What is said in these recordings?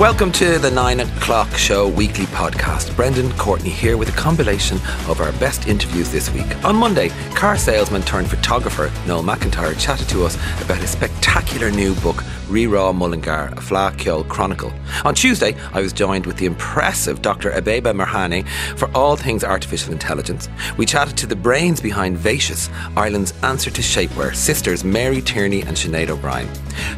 Welcome to the 9 o'clock show weekly podcast. Brendan Courtney here with a compilation of our best interviews this week. On Monday, car salesman turned photographer Noel McIntyre chatted to us about his spectacular new book, Rerá Mullingar, a Cheoil Chronicle. On Tuesday, I was joined with the impressive Dr. Abeba Birhane for all things artificial intelligence. We chatted to the brains behind Vacious, Ireland's answer to shapewear, sisters Mary Tierney and Sinead O'Brien.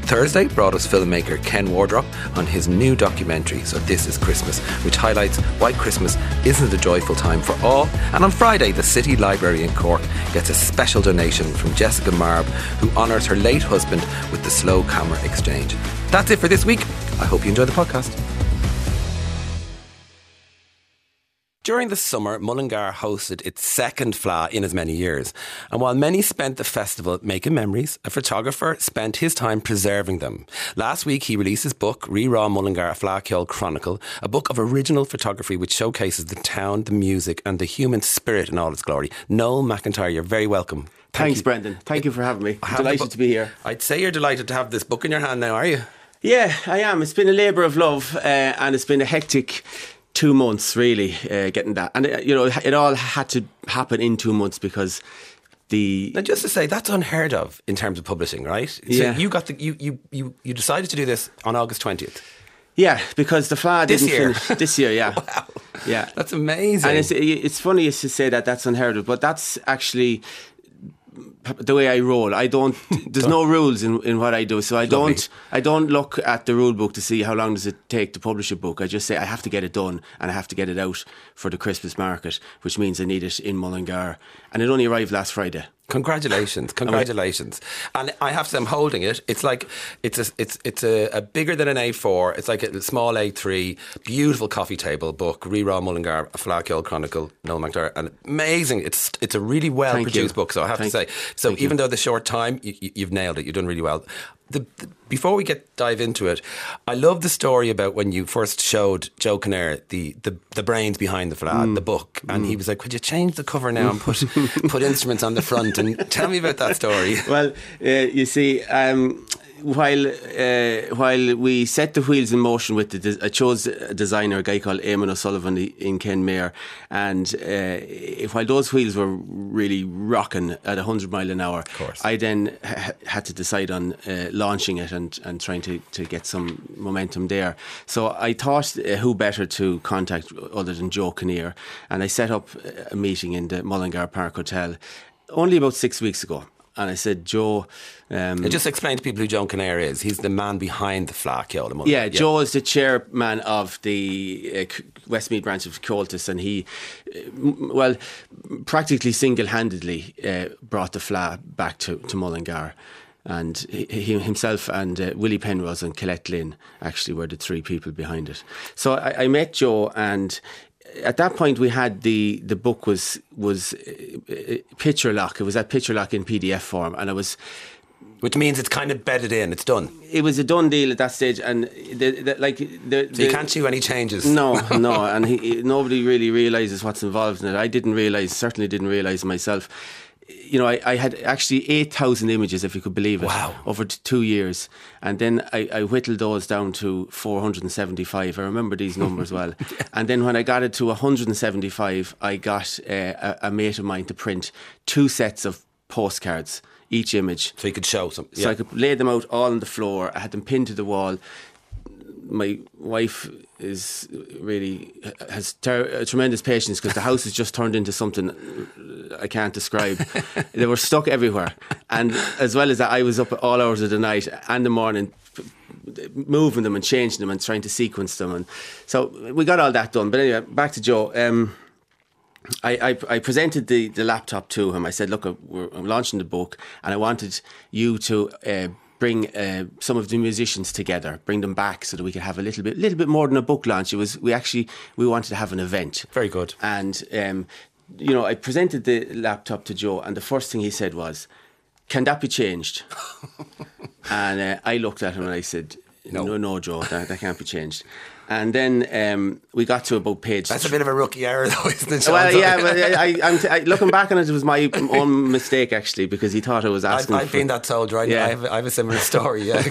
Thursday brought us filmmaker Ken Wardrop on his new documentary, So This Is Christmas, which highlights why Christmas isn't a joyful time for all. And on Friday, the City Library in Cork gets a special donation from Jessica Marbe, who honours her late husband with the slow camera exchange. That's it for this week. I hope you enjoy the podcast. During the summer, Mullingar hosted its second Fleadh in as many years. And while many spent the festival making memories, a photographer spent his time preserving them. Last week, he released his book, Rerá Mullingar, a Fleadh Cheoil Chronicle, a book of original photography which showcases the town, the music, and the human spirit in all its glory. Noel McIntyre, you're very welcome. Thank Thanks, you. Brendan. Thank you for having me. Delighted to be here. I'd say you're delighted to have this book in your hand now, are you? Yeah, I am. It's been a labour of love uh, and it's been a hectic two months really uh, getting that, and uh, you know it all had to happen in two months because. The now, just to say that's unheard of in terms of publishing, right? So yeah. you got the you, you you you decided to do this on August twentieth. Yeah, because the Fleadh this didn't year. finish this year. Yeah, wow, yeah, that's amazing. And it's it's funny to say that that's unheard of, but that's actually the way I roll. I don't. There's no rules in, in what I do, so I don't. I don't look at the rule book to see how long does it take to publish a book. I just say I have to get it done and I have to get it out for the Christmas market, which means I need it in Mullingar, and it only arrived last Friday. Congratulations, congratulations! And I have to. I'm holding it. It's like it's a it's it's a, a bigger than an A4. It's like a small A3. Beautiful coffee table book. Rerá Mullingar, a Cheoil Chronicle, Noel McIntyre, and amazing. It's it's a really well Thank produced you. book. So I have Thank, to say. So even though the short time, you, have nailed it. You've done really well the, the, before we get dive into it, I love the story about when you first showed Joe Kinnear the, the, the brains behind the Fleadh, mm. the book, and mm. he was like, "Could you change the cover now and put put instruments on the front?" And tell me about that story. Well, uh, you see, um, while uh, while we set the wheels in motion with the, I chose a designer, a guy called Eamon O'Sullivan in Kenmare, and uh, while those wheels were really rocking at hundred mile an hour, I then ha- had to decide on uh, launching it and, and trying to, to get some momentum there. So I thought, uh, who better to contact other than Joe Kinnear, and I set up a meeting in the Mullingar Park Hotel only about six weeks ago and I said, Joe. Um, just explain to people who Joe Kinnear is. He's the man behind the Cheoil. Yeah, yeah, Joe is the chairman of the uh, Westmeath branch of Comhaltas, and he, uh, well, practically single handedly uh, brought the Fleadh back to, to Mullingar. And he, he himself and uh, Willie Penrose and Colette Lynn actually were the three people behind it. So I, I met Joe, and at that point we had the the book was was uh, uh, picture lock. It was at picture lock in PDF form, and it was. Which means it's kind of bedded in. It's done. It was a done deal at that stage, and the, the, like the, so you can't see any changes. No, no, and he, nobody really realizes what's involved in it. I didn't realize, certainly didn't realize myself you know, I, I had actually 8,000 images, if you could believe it, wow. over two years. And then I, I, whittled those down to 475. I remember these numbers well. And then when I got it to 175, I got uh, a, a, mate of mine to print two sets of postcards, each image. So you could show some. Yeah. So I could lay them out all on the floor. I had them pinned to the wall. My wife is really has ter- tremendous patience because the house has just turned into something I can't describe. they were stuck everywhere, and as well as that, I was up at all hours of the night and the morning moving them and changing them and trying to sequence them, and so we got all that done. But anyway, back to Joe. Um, I, I, I, presented the, the laptop to him. I said, "Look, I'm launching the book, and I wanted you to uh, bring uh, some of the musicians together, bring them back so that we could have a little bit, little bit more than a book launch. It was we actually we wanted to have an event. Very good. And um, you know, I presented the laptop to Joe, and the first thing he said was, "Can that be changed?" and uh, I looked at him and I said, "No, no, no Joe, that, that can't be changed." And then um, we got to about page. That's a bit of a rookie error, though, isn't it? Well, yeah, but I, t- I, looking back on it, it was my own mistake actually because he thought I was asking. I've, I've for, been that told, right? Yeah. I have, I have a similar story. Yeah,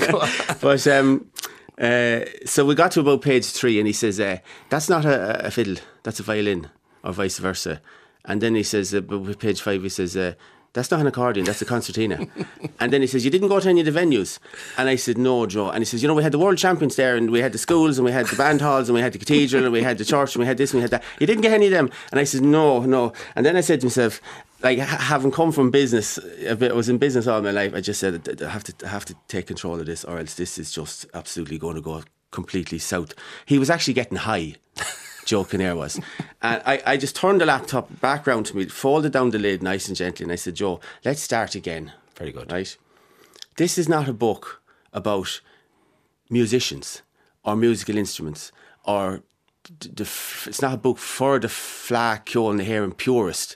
but um, Uh, so we got to about page three, and he says, uh, "That's not a, a fiddle. That's a violin, or vice versa." And then he says, uh, but with page five, he says, uh, "That's not an accordion. That's a concertina." and then he says, "You didn't go to any of the venues." And I said, "No, Joe." And he says, "You know, we had the world champions there, and we had the schools, and we had the band halls, and we had the cathedral, and we had the church, and we had this, and we had that. You didn't get any of them." And I said, "No, no." And then I said to myself. Like having come from business, a bit, I was in business all my life. I just said I have to I have to take control of this, or else this is just absolutely going to go completely south. He was actually getting high. Joe Kinnear was. And I, I just turned the laptop back round to me, folded down the lid nice and gently, and I said, Joe, let's start again. Very good. Right? This is not a book about musicians or musical instruments or the, it's not a book for the Fleadh Cheoil na hÉireann purist.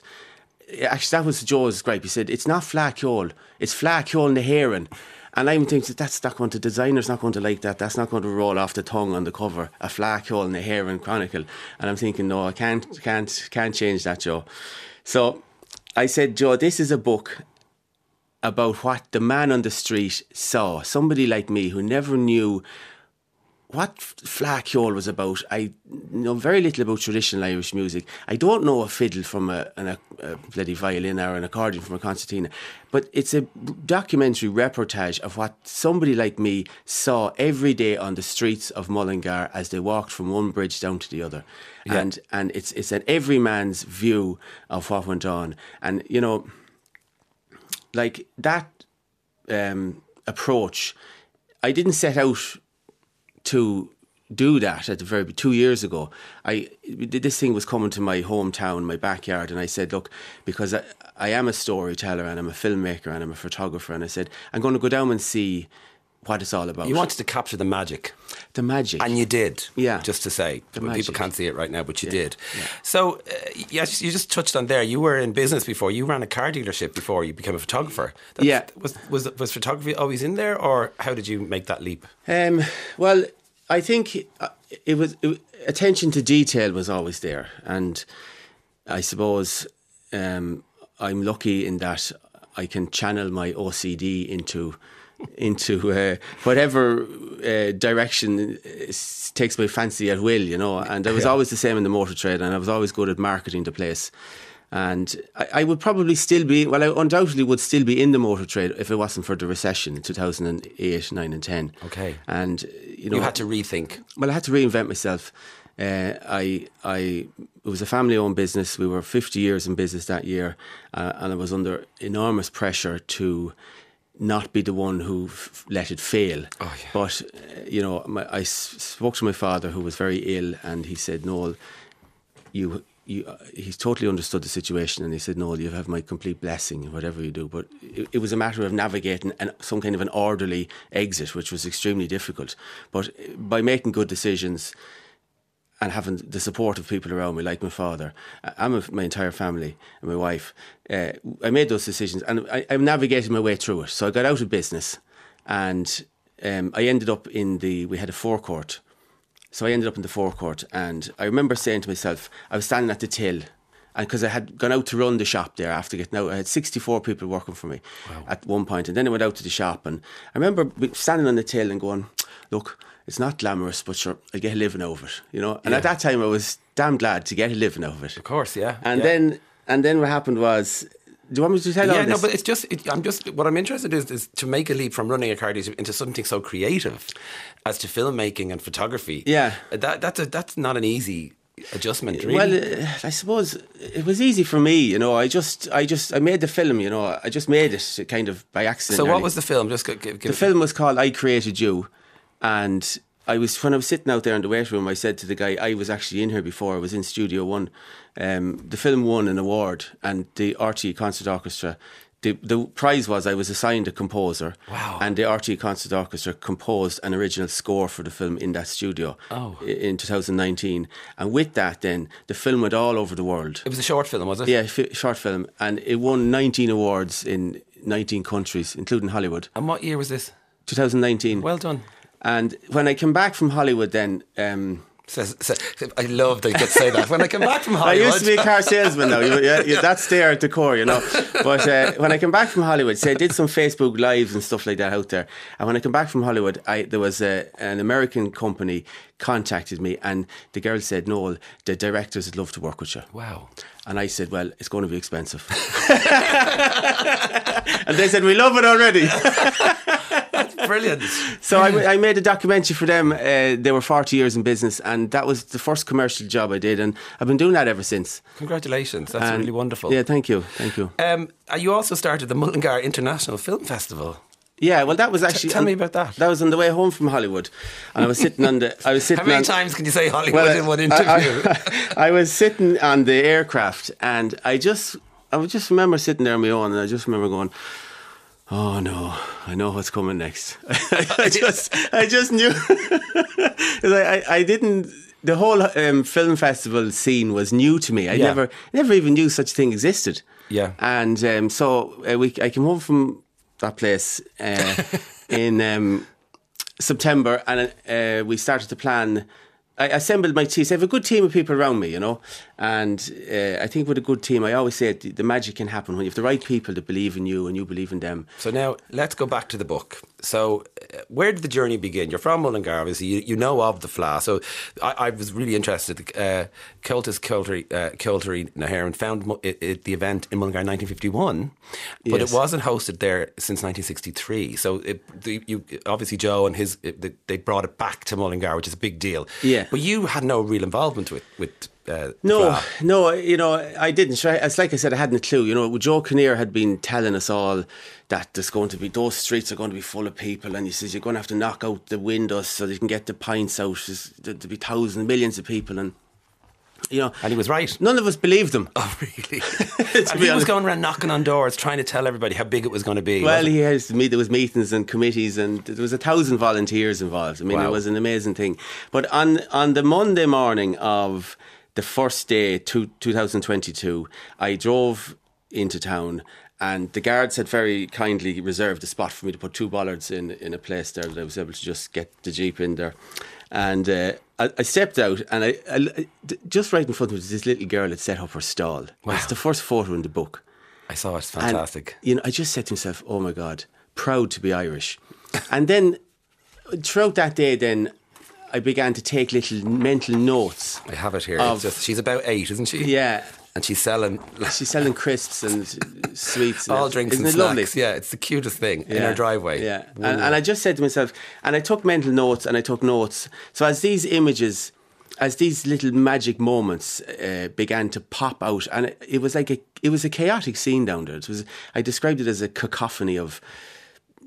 Actually, that was Joe's gripe. He said, it's not Fleadh Cheoil, it's Fleadh Cheoil na hÉireann. And I'm thinking that's not going to designer's not going to like that. That's not going to roll off the tongue on the cover. A Fleadh Cheoil na hÉireann chronicle. And I'm thinking, no, I can't, can't, can't change that, Joe. So I said, Joe, this is a book about what the man on the street saw. Somebody like me who never knew what Fleadh Cheoil was about. I know very little about traditional Irish music. I don't know a fiddle from a, an, a, bloody violin or an accordion from a concertina, but it's a documentary reportage of what somebody like me saw every day on the streets of Mullingar as they walked from one bridge down to the other. And and it's it's an every man's view of what went on. And you know, like that um, approach, I didn't set out to do that at the very two years ago. I this thing was coming to my hometown, my backyard, and I said, look, because I, I am a storyteller and I'm a filmmaker and I'm a photographer, and I said I'm going to go down and see what it's all about. You wanted to capture the magic. the magic, And you did. Yeah. Just to say. People can't see it right now, but you did. So, uh, yes, you just touched on there. You were in business before. You ran a car dealership before you became a photographer. That's- Yeah. Was, was, was photography always in there, or how did you make that leap? Um, well, I think uh, it was it, attention to detail was always there, and I suppose um, I'm lucky in that I can channel my OCD into into uh, whatever uh, direction takes my fancy at will, you know. And I was always the same in the motor trade, and I was always good at marketing the place. And I, I would probably still be, well, I undoubtedly would still be in the motor trade if it wasn't for the recession in 2008, 9, and 10. Okay. And, you know, You had to rethink. well, I had to reinvent myself. Uh, I, I, it was a family-owned business. We were 50 years in business that year, uh, and I was under enormous pressure to not be the one who f- let it fail. Oh, yeah. But uh, you know, my, I s- spoke to my father, who was very ill, and he said, "Noel, you." You, uh, he's totally understood the situation, and he said, "No, you have my complete blessing in whatever you do." But it, it was a matter of navigating an, some kind of an orderly exit, which was extremely difficult. But uh, by making good decisions, and having the support of people around me, like my father, I- I'm my entire family and my wife. Uh, I made those decisions, and I, I navigated my way through it. So I got out of business, and um, I ended up in the. We had a forecourt, so I ended up in the forecourt, and I remember saying to myself, I was standing at the till. And because I had gone out to run the shop there after getting out, I had 64 people working for me at one point, and then I went out to the shop, and I remember standing on the till and going, "Look, it's not glamorous, but sure, I get a living out of it, you know." And at that time, I was damn glad to get a living out of it. Of course, yeah. And yeah. then, and then what happened was, do you want me to tell all Yeah, no, but it's just, it, I'm just, what I'm interested is, is to make a leap from running a car dealership into something so creative as to filmmaking and photography. Yeah. That, that's, a, that's not an easy adjustment, really. Well, uh, I suppose it was easy for me, you know. I just, I just, I made the film, you know. I just made it kind of by accident. so what nearly. was the film? Just give, give, The film was called I Created You, and I was when I was sitting out there in the waiting room. I said to the guy, I was actually in here before. I was in Studio One. Um, the film won an award, and the RTÉ Concert Orchestra. The, the prize was I was assigned a composer, Wow. and the RTÉ Concert Orchestra composed an original score for the film in that studio Oh. in 2019. And with that, then the film went all over the world. It was a short film, was it? Yeah, fi- short film, and it won 19 awards in 19 countries, including Hollywood. And what year was this? 2019. Well done. And when I came back from Hollywood, then um, Says, says, I love that you could say that. When I come back from Hollywood. I used to be a car salesman though. You, yeah, yeah, that's there at the core, you know. But uh, when I came back from Hollywood, say I did some Facebook lives and stuff like that out there. And when I came back from Hollywood, I, there was a, an American company contacted me, and the girl said, "Noel, the directors would love to work with you." wow. And I said, "Well, it's going to be expensive." and they said, "We love it already." Brilliant. So I, I made a documentary for them. Uh, they were 40 years in business, and that was the first commercial job I did, and I've been doing that ever since. Congratulations. That's And- really wonderful. Yeah, thank you, thank you. Um, uh, you also started the Mullingar International Film Festival. Yeah, well, that was actually. tell me about that. That was on the way home from Hollywood, and I was sitting on the. I was sitting. How many on, times can you say Hollywood Well, in one I- interview? I, I was sitting on the aircraft, and I just, I would just remember sitting there on my own, and I just remember going, "Oh no, I know what's coming next." I just, I just knew. I, I didn't. The whole um, film festival scene was new to me. I Yeah. never, never even knew such a thing existed. Yeah. And um, so uh, we, I came home from that place uh, in um, September, and uh, we started to plan. I assembled my team. So I have a good team of people around me, you know, and uh, I think with a good team, I always say the, the magic can happen when you have the right people that believe in you and you believe in them. So now let's go back to the book. So, uh, where did the journey begin? You're from Mullingar, obviously. You, you know of the Fleadh. So, I, I was really interested. Uh, Comhaltas Ceoltóirí, uh, Naharan found it, it, the event in Mullingar in 1951, but Yes. it wasn't hosted there since 1963. So, it, the, you, obviously, Joe and his they brought it back to Mullingar, which is a big deal. Yeah. But you had no real involvement with with. Uh, No, no, you know, I didn't. It's like I said, I hadn't a clue. You know, Joe Kinnear had been telling us all that there's going to be those streets are going to be full of people, and he says you're going to have to knock out the windows so they can get the pints out. There's- There'll be thousands, millions of people, and you know, And he was right. none of us believed him. Oh, really? And he was going around knocking on doors, trying to tell everybody how big it was going to be. Well, he has me. There was meetings and committees, and there was a thousand volunteers involved. I mean, Wow. it was an amazing thing. But on on the Monday morning of the first day, two, 2022, I drove into town. And the guards had very kindly reserved a spot for me to put two bollards in in a place there that I was able to just get the jeep in there. And uh, I, I stepped out, and I, I just right in front of me was this little girl had set up her stall. Wow. It's the first photo in the book. I saw it. It's And, fantastic. you know, I just said to myself, "Oh my God, proud to be Irish." and then throughout that day, then I began to take little mental notes. I have it here. of- just, she's about eight, isn't she? Yeah, And she's selling she's selling crisps and sweets. And all drinks Isn't and it lovely? Yeah, it's the cutest thing in Yeah, her driveway. Yeah, and, and I just said to myself, and I took mental notes and I took notes. So as these images, as these little magic moments uh, began to pop out, and it, it was like a, it was a chaotic scene down there. It was, I described it as a cacophony of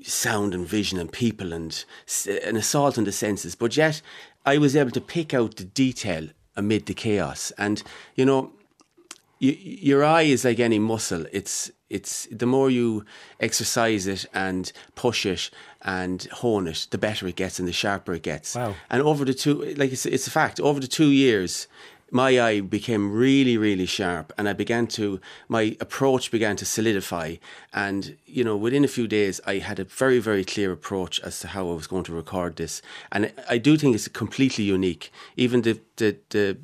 sound and vision and people and an assault on the senses. But yet, I was able to pick out the detail amid the chaos, and you know you, your eye is like any muscle. It's it's the more you exercise it and push it and hone it, the better it gets and the sharper it gets. Wow. And over the two, like it's it's a fact. Over the two years, my eye became really really sharp, and I began to my approach began to solidify. And you know, within a few days, I had a very very clear approach as to how I was going to record this, and I do think it's completely unique. Even the the the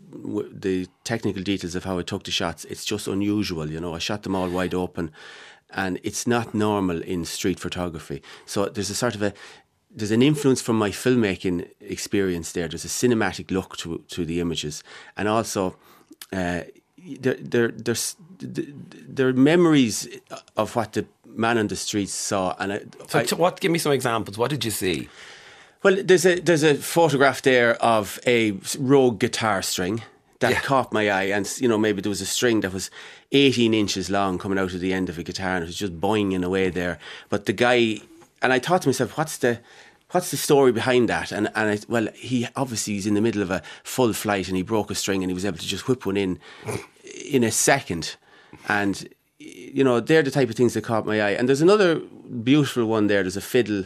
the technical details of how I took the shots, it's just unusual. You know, I shot them all wide open, and it's not normal in street photography. So there's a sort of a there's an influence from my filmmaking experience there. There's a cinematic look to to the images, and also uh, there there there's there are memories of what the man on the streets saw, and I, So, I- what? Give me some examples. What did you see? well, there's a there's a photograph there of a rogue guitar string that Yeah. caught my eye, and you know maybe there was a string that was 18 inches long coming out of the end of a guitar, and it was just boinging away there. But the guy, and I thought to myself, what's the What's the story behind that? And and I, well, he obviously he's in the middle of a full flight and he broke a string and he was able to just whip one in in a second. And you know they're the type of things that caught my eye. And there's another beautiful one there. There's a fiddle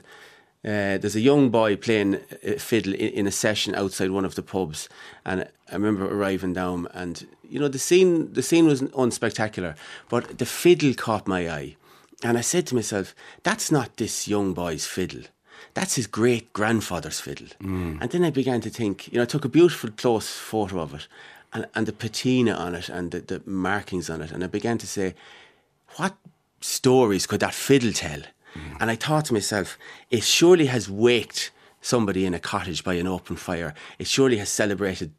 uh, there's a young boy playing uh, fiddle in, in a session outside one of the pubs, and I remember arriving down, and you know the scene. The scene was unspectacular, but the fiddle caught my eye, and I said to myself, "That's not this young boy's fiddle." That's his great grandfather's fiddle. Mm. And then I began to think, you know, I took a beautiful close photo of it and, and the patina on it and the, the markings on it. And I began to say, what stories could that fiddle tell? Mm. And I thought to myself, it surely has waked somebody in a cottage by an open fire. It surely has celebrated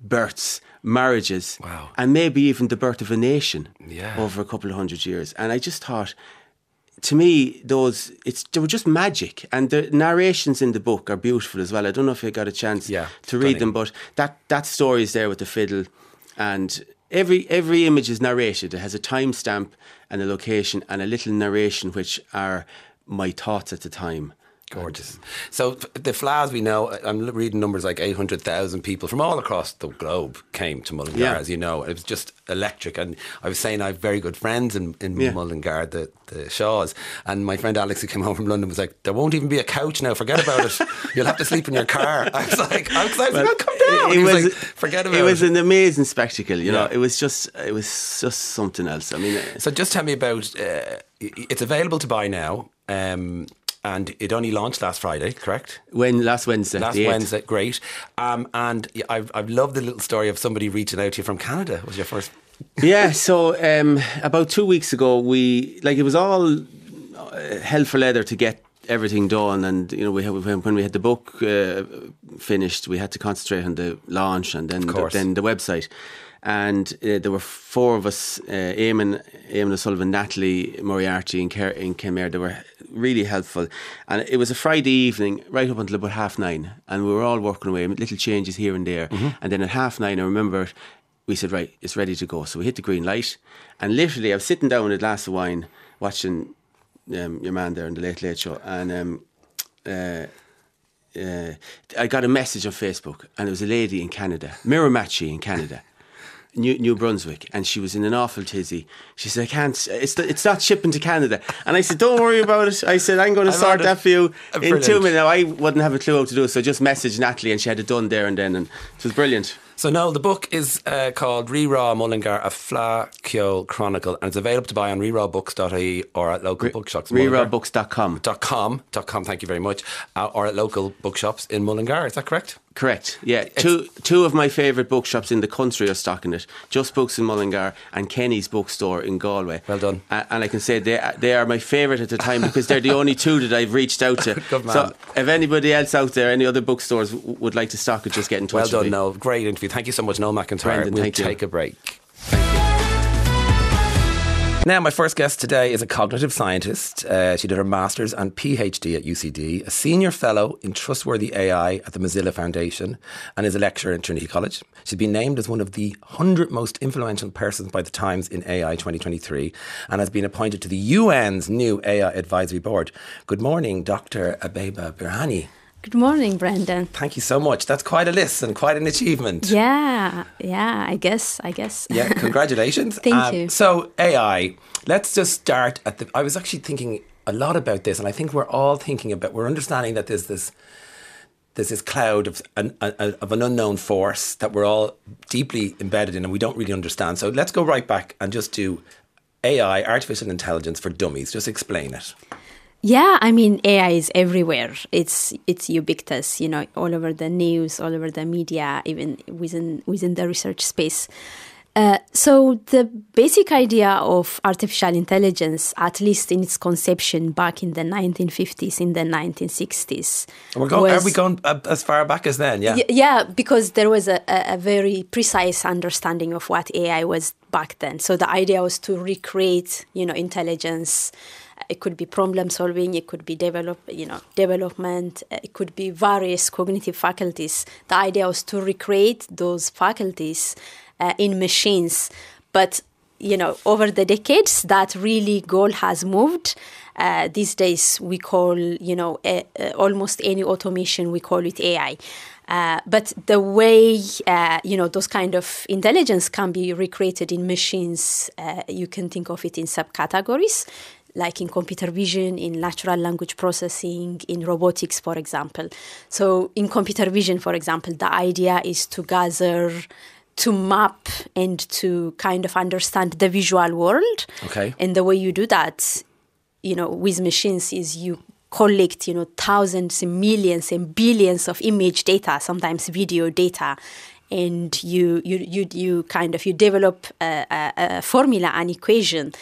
births, marriages, Wow. and maybe even the birth of a nation Yeah. over a couple of hundred years. And I just thought, to me, those it's they were just magic, and the narrations in the book are beautiful as well. I don't know if you got a chance Yeah, to read them, but that that story is there with the fiddle, and every every image is narrated. It has a timestamp and a location and a little narration, which are my thoughts at the time. Gorgeous. So the Flas we know, I'm reading numbers like 800,000 people from all across the globe came to Mullingar, Yeah. as you know. It was just electric. And I was saying I have very good friends in, in Yeah. Mullingar, the, the Shaws. And my friend Alex, who came home from London, was like, there won't even be a couch now. Forget about it. You'll have to sleep in your car. I was like, I was like, well, come down. He was, like, forget about it it. was an amazing spectacle. You know, Yeah. it was just it was just something else. I mean, uh, So just tell me about. Uh, it's available to buy now, um, and it only launched last Friday, correct? when last Wednesday, Last Wednesday, great. Um, and I've I've loved the little story of somebody reaching out to you from Canada. Was your first? yeah, so um, about two weeks ago, we like it was all uh, hell for leather to get everything done, and you know we had, when we had the book uh, finished, we had to concentrate on the launch and then the, then the website. And uh, there were four of us: uh, Eamon, Eamon O'Sullivan, Natalie Moriarty, and, Ker- and Kim They were really helpful. And it was a Friday evening, right up until about half nine, and we were all working away, little changes here and there. And then at half nine, I remember we said, right, it's ready to go. So we hit the green light. And literally, I was sitting down with a glass of wine watching um, your man there in the Late Late Show. And um, uh, uh, I got a message on Facebook, and it was a lady in Canada, Miramichi in Canada. New, New Brunswick, and she was in an awful tizzy. She said, "I can't. It's it's not shipping to Canada." And I said, "Don't worry about it." I said, "I'm going to I'm sort that for you in brilliant. two minutes." Now I wouldn't have a clue how to do it, so I just messaged Natalie, and she had it done there and then, and it was brilliant. So no, the book is uh, called Rerá Mullingar, a Fleadh Chronicle, and it's available to buy on rerawbooks.ie or at local bookshops. in Mullingar. Rerawbooks.com. Dot com, dot com, thank you very much. Uh, or at local bookshops in Mullingar, is that correct? Correct. Yeah, two two of my favourite bookshops in the country are stocking it. Just Books in Mullingar and Kenny's Bookstore in Galway. Well done. A- and I can say they they are my favourite at the time because they're the only two that I've reached out to. Good man. So if anybody else out there, any other bookstores w- would like to stock it, just get in touch. Well with done, me. Noel. Great interview. Thank you so much, Noel McIntyre. Brendan, we'll thank you. take a break. Thank you. Now, my first guest today is a cognitive scientist. Uh, she did her master's and PhD at UCD, a senior fellow in trustworthy AI at the Mozilla Foundation, and is a lecturer in Trinity College. She's been named as one of the 100 most influential persons by the Times in AI 2023 and has been appointed to the UN's new AI advisory board. Good morning, Dr. Abeba Birhane. Good morning, Brendan. Thank you so much. That's quite a list and quite an achievement. Yeah, yeah, I guess, I guess. Yeah, congratulations. Thank Um, you. So, AI, let's just start at the. I was actually thinking a lot about this, and I think we're all thinking about, we're understanding that there's this. There's this cloud of an, of an unknown force that we're all deeply embedded in and we don't really understand. So let's go right back and just do AI, artificial intelligence for dummies. Just explain it. Yeah, I mean AI is everywhere. It's it's ubiquitous, you know, all over the news, all over the media, even within within the research space. Uh, so the basic idea of artificial intelligence, at least in its conception back in the 1950s, in the 1960s, And we're going, are we going as far back as then? Yeah. Yeah, because there was a a very precise understanding of what AI was back then. So the idea was to recreate, you know, intelligence. It could be problem solving. It could be develop, you know, development. It could be various cognitive faculties. The idea was to recreate those faculties uh, in machines. But you know, over the decades, that really goal has moved. Uh, these days, we call you know uh, uh, almost any automation we call it AI. Uh, but the way uh, you know those kind of intelligence can be recreated in machines, uh, you can think of it in subcategories, like in computer vision, in natural language processing, in robotics, for example. So, in computer vision, for example, the idea is to gather to map and to kind of understand the visual world. Okay. And the way you do that, you know, with machines is you collect, you know, thousands and millions and billions of image data, sometimes video data, and you you you, you kind of you develop a, a, a formula, an equation,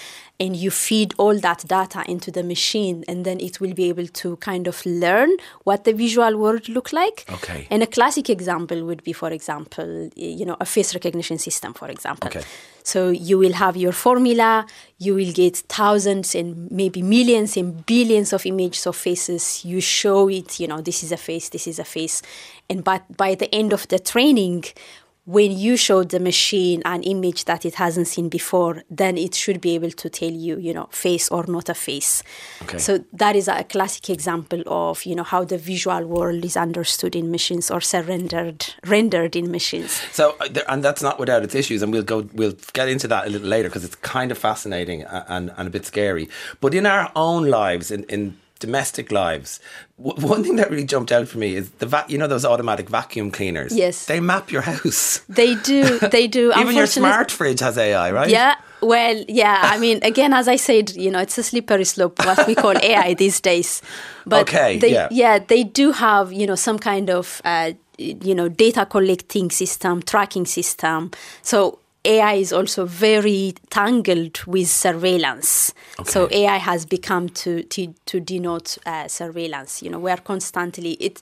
and you feed all that data into the machine and then it will be able to kind of learn what the visual world look like Okay. and a classic example would be for example you know a face recognition system for example Okay. so you will have your formula you will get thousands and maybe millions and billions of images of faces you show it you know this is a face this is a face and but by the end of the training when you show the machine an image that it hasn't seen before, then it should be able to tell you, you know, face or not a face. Okay. So that is a classic example of, you know, how the visual world is understood in machines or surrendered, rendered in machines. So, uh, and that's not without its issues, and we'll go, we'll get into that a little later because it's kind of fascinating and, and a bit scary. But in our own lives, in, in domestic lives, w- one thing that really jumped out for me is the va- you know those automatic vacuum cleaners. Yes. they map your house. They do, they do. Even your smart fridge has AI, right? Yeah. Well, yeah. I mean, again, as I said, you know, it's a slippery slope what we call AI these days. But Okay, they, yeah. they do have you know some kind of uh, you know data collecting system, tracking system. So AI is also very tangled with surveillance. So AI has become to to, to denote uh, surveillance. You know, we are constantly it.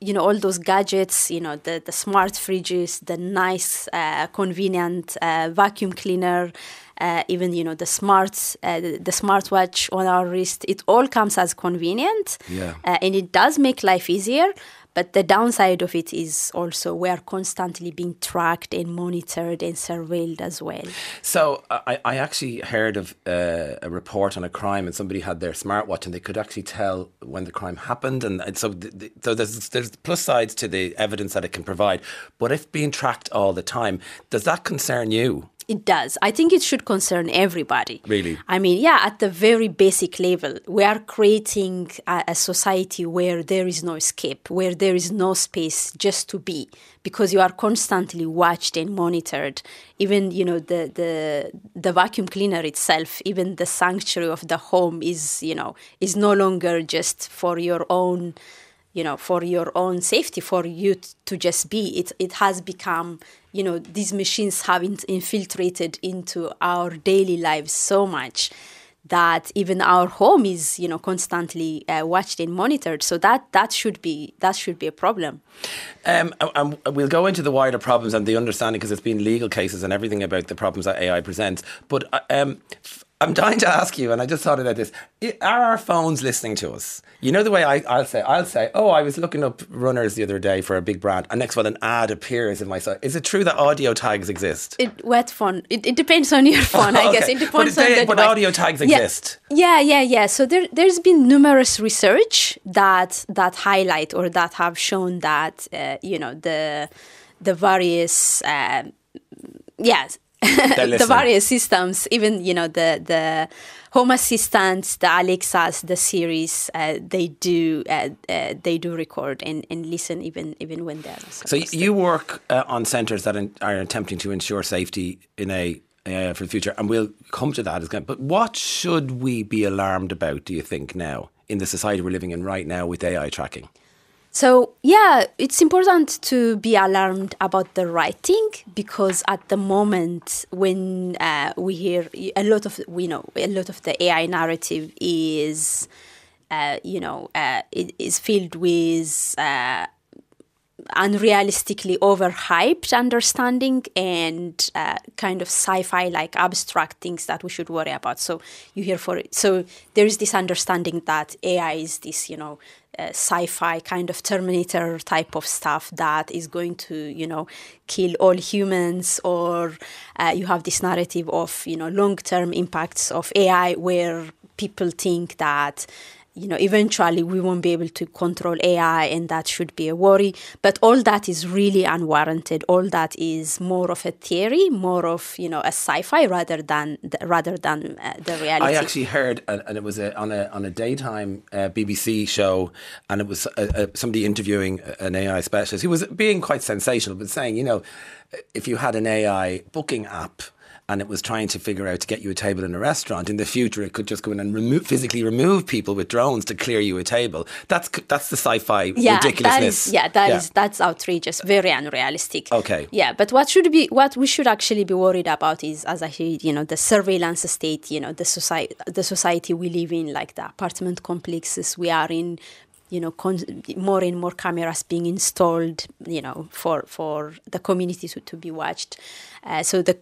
You know all those gadgets. You know the the smart fridges, the nice, uh, convenient uh, vacuum cleaner, uh, even you know the smart uh, the, the smartwatch on our wrist. It all comes as convenient, Yeah. uh, and it does make life easier. But the downside of it is also we are constantly being tracked and monitored and surveilled as well. So I, I actually heard of uh, a report on a crime, and somebody had their smartwatch, and they could actually tell when the crime happened, and, so so there's there's plus sides to the evidence that it can provide. But if being tracked all the time, does that concern you? It does. I think it should concern everybody. Really? I mean, yeah, at the very basic level, we are creating a, a society where there is no escape, where there is no space just to be, because you are constantly watched and monitored. Even you know the the the vacuum cleaner itself, even the sanctuary of the home is you know is no longer just for your own you know for your own safety for you t- to just be. It it has become you know these machines have in- infiltrated into our daily lives so much that even our home is you know constantly uh, watched and monitored. So that that should be that should be a problem. Um, and we'll go into the wider problems and the understanding because there's been legal cases and everything about the problems that AI presents. But uh, um, I'm dying to ask you, and I just thought about this: Are our phones listening to us? You know the way I, I'll say, I'll say, "Oh, I was looking up runners the other day for a big brand," and next one an ad appears in my site. Is it true that audio tags exist? it what phone it, it depends on your phone i guess it depends but on they- the but device. audio tags Yeah. exist. Yeah, yeah, yeah. So there, there's been numerous research that that highlight or that have shown that uh, you know the the various um yes the various systems, even you know the the Home Assistants, the Alexas, the Siris, uh, they do uh, uh, they do record and, and listen even even when they're So y- supposed to. you work uh, on centres that are attempting to ensure safety in a uh, for the future, and we'll come to that. As kind but what should we be alarmed about? Do you think now in the society we're living in right now with AI tracking? So yeah, it's important to be alarmed about the writing because at the moment when uh, we hear a lot of we know a lot of the AI narrative is, uh, you know, uh, is filled with. Unrealistically overhyped understanding and uh, kind of sci-fi like abstract things that we should worry about. So you hear for it. So there is this understanding that ai is this you know uh, sci-fi kind of terminator type of stuff that is going to you know kill all humans or uh, you have this narrative of you know long-term impacts of ai where people think that you know, eventually we won't be able to control AI, and that should be a worry. But all that is really unwarranted. All that is more of a theory, more of you know a sci-fi rather than rather than uh, the reality. I actually heard, and, it was a, on a on a daytime uh, BBC show, and it was uh, uh, somebody interviewing an AI specialist. He was being quite sensational, but saying, you know, if you had an AI booking app. And it was trying to figure out to get you a table in a restaurant. In the future, it could just go in and remove, physically remove people with drones to clear you a table. That's that's the sci-fi yeah, ridiculousness. That is, yeah, that yeah. Is, that's outrageous, very unrealistic. Okay. Yeah, but what should be what we should actually be worried about is, as I said, you know, the surveillance state, you know, the society, the society we live in, like the apartment complexes we are in, you know, con- more and more cameras being installed, you know, for for the community to, to be watched. Uh, so the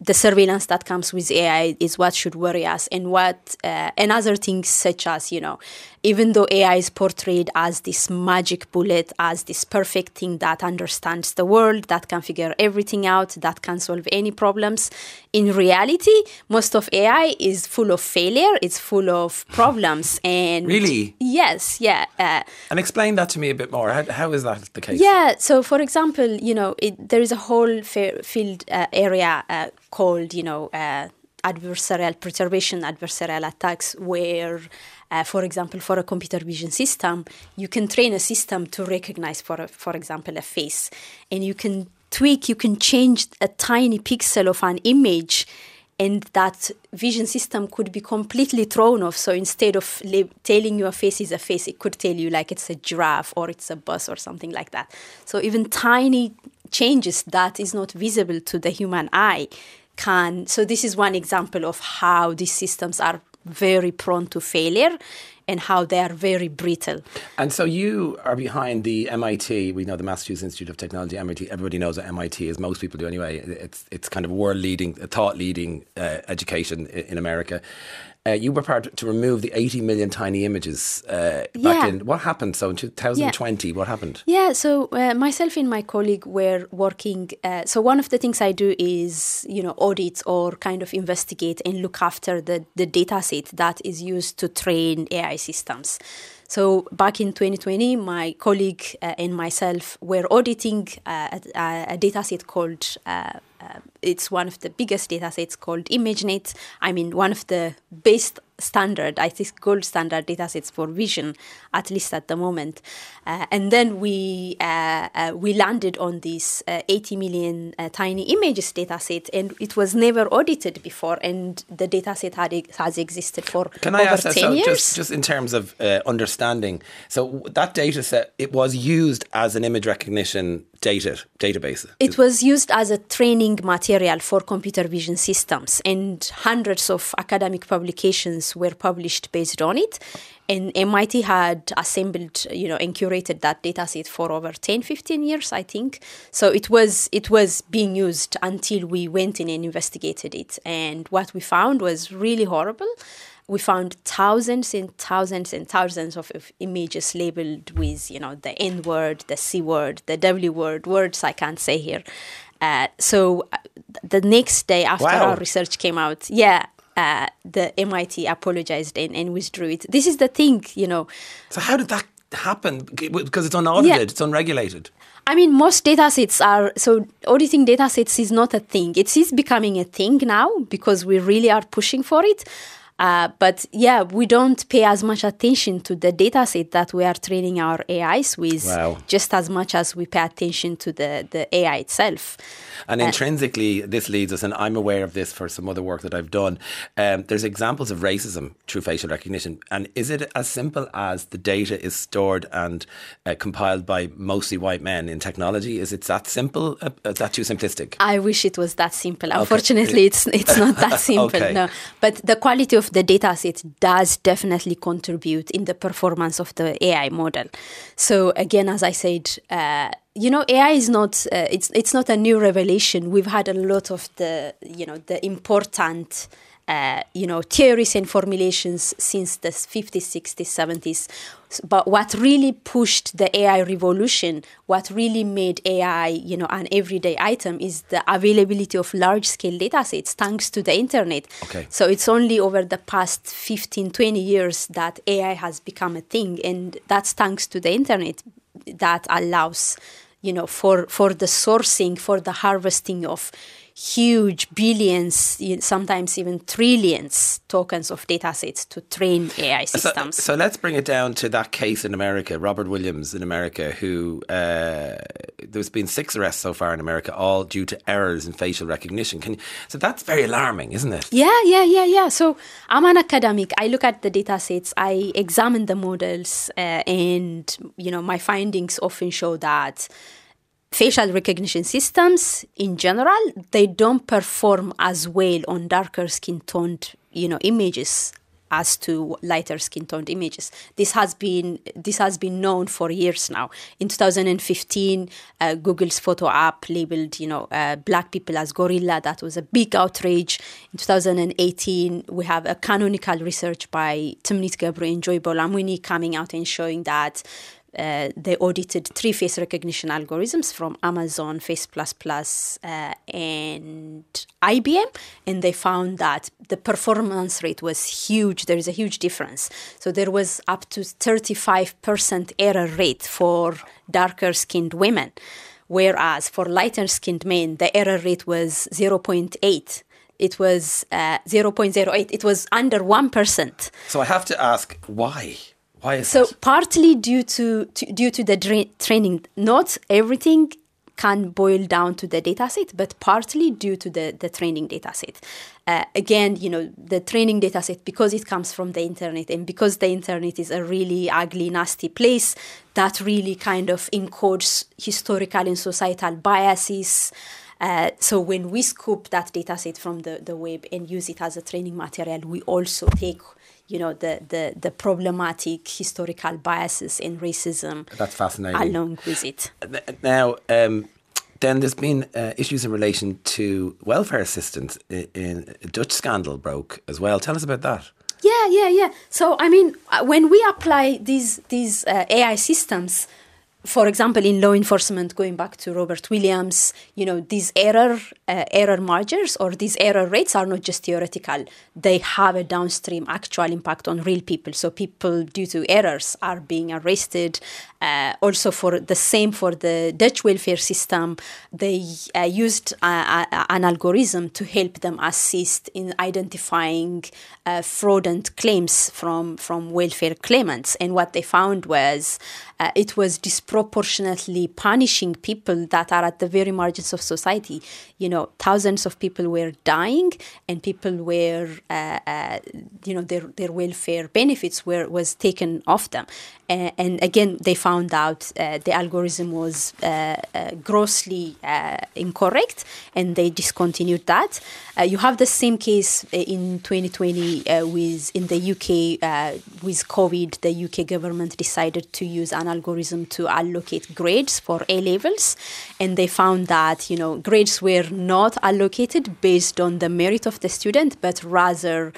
the surveillance that comes with AI is what should worry us, and what uh, and other things such as you know, even though AI is portrayed as this magic bullet, as this perfect thing that understands the world, that can figure everything out, that can solve any problems, in reality, most of AI is full of failure. It's full of problems, and really, yes, yeah. Uh, and explain that to me a bit more. How, how is that the case? Yeah. So, for example, you know, it, there is a whole field uh, area uh, called, you know, uh, adversarial perturbation, adversarial attacks, where, uh, for example, for a computer vision system, you can train a system to recognize, for a, for example, a face, and you can tweak, you can change a tiny pixel of an image. And that vision system could be completely thrown off. So instead of li- telling you a face is a face, it could tell you like it's a giraffe or it's a bus or something like that. So even tiny changes that is not visible to the human eye can so this is one example of how these systems are very prone to failure and how they are very brittle. And so you are behind the MIT. We know the Massachusetts Institute of Technology, MIT. Everybody knows what MIT is. Most people do anyway. It's it's kind of world leading, thought leading uh, education in America. Uh, you were part to remove the 80 million tiny images uh, back yeah. in. What happened? So in 2020, yeah. what happened? Yeah, so uh, myself and my colleague were working. Uh, so one of the things I do is, you know, audit or kind of investigate and look after the, the data set that is used to train AI systems. So back in 2020, my colleague uh, and myself were auditing uh, a, a data set called uh, uh, it's one of the biggest data sets called ImageNet. I mean, one of the best standard, I think gold standard data sets for vision, at least at the moment. Uh, and then we uh, uh, we landed on this uh, 80 million uh, tiny images data set, and it was never audited before, and the data set had, has existed for Can over I ask 10 that, so years. Just, just in terms of uh, understanding, so that data set, it was used as an image recognition data database. It was used as a training material for computer vision systems, and hundreds of academic publications were published based on it. And MIT had assembled, you know, and curated that dataset for over 10, 15 years, I think. So it was it was being used until we went in and investigated it. And what we found was really horrible we found thousands and thousands and thousands of, of images labeled with, you know, the N word, the C word, the W word, words I can't say here. Uh, so uh, the next day after wow. our research came out, yeah, uh, the MIT apologized and, and, withdrew it. This is the thing, you know. So how did that happen? Because it's unaudited, yeah. it's unregulated. I mean, most data sets are so auditing data sets is not a thing. It is becoming a thing now because we really are pushing for it. Uh, but yeah, we don't pay as much attention to the data set that we are training our AIs with, wow. just as much as we pay attention to the, the AI itself. And intrinsically, this leads us, and I'm aware of this for some other work that I've done. Um, there's examples of racism through facial recognition. And is it as simple as the data is stored and uh, compiled by mostly white men in technology? Is it that simple? Uh, is that too simplistic? I wish it was that simple. Unfortunately, okay. it's, it's not that simple. okay. No. But the quality of the data set does definitely contribute in the performance of the AI model. So again, as I said, uh, you know, AI is not uh, it's it's not a new revelation. We've had a lot of the you know the important uh, you know, theories and formulations since the 50s, 60s, 70s. But what really pushed the AI revolution, what really made AI, you know, an everyday item is the availability of large-scale data sets thanks to the internet. Okay. So it's only over the past 15, 20 years that AI has become a thing. And that's thanks to the internet that allows, you know, for, for the sourcing, for the harvesting of huge billions, sometimes even trillions tokens of data sets to train AI systems. So, so let's bring it down to that case in America, Robert Williams in America, who uh, there's been six arrests so far in America, all due to errors in facial recognition. Can, so that's very alarming, isn't it? Yeah, yeah, yeah, yeah. So I'm an academic. I look at the data sets, I examine the models, uh, and you know my findings often show that facial recognition systems in general they don't perform as well on darker skin toned you know images as to lighter skin toned images. This has been this has been known for years now. In 2015, uh, Google's photo app labeled you know uh, black people as gorilla. That was a big outrage. In 2018, we have a canonical research by Timnit Gebru and Joy Buolamwini coming out and showing that uh, they audited three face recognition algorithms from Amazon, Face++, uh, and IBM, and they found that the performance rate was huge. There is a huge difference. So there was up to 35% error rate for darker skinned women, whereas for lighter skinned men, the error rate was 0.8 it was uh, 0.08 it was under 1% so i have to ask why why is so that? partly due to, to due to the dra- training. Not everything can boil down to the dataset, but partly due to the, the training dataset. Uh, again, you know, the training dataset, because it comes from the internet and because the internet is a really ugly, nasty place, that really kind of encodes historical and societal biases. Uh, so when we scoop that dataset from the, the web and use it as a training material, we also take you know the, the, the problematic historical biases in racism. That's fascinating. Along with it. Now, um, then there's been uh, issues in relation to welfare assistance in, in a Dutch scandal broke as well. Tell us about that. Yeah, yeah, yeah. So I mean, uh, when we apply these these uh, AI systems for example, in law enforcement, going back to Robert Williams, you know, these error uh, error margins or these error rates are not just theoretical; they have a downstream actual impact on real people. So people, due to errors, are being arrested. Uh, also, for the same for the Dutch welfare system, they uh, used an algorithm to help them assist in identifying uh, fraudulent claims from from welfare claimants. And what they found was it was disproportionately punishing people that are at the very margins of society. You know, thousands of people were dying, and people were, uh, uh, you know, their their welfare benefits were was taken off them. Uh, and again, they found out uh, the algorithm was uh, uh, grossly incorrect, and they discontinued that. you have the same case in 2020 with in the UK with COVID. The UK government decided to use an algorithm to allocate grades for A levels, and they found that you know grades were not allocated based on the merit of the student, but rather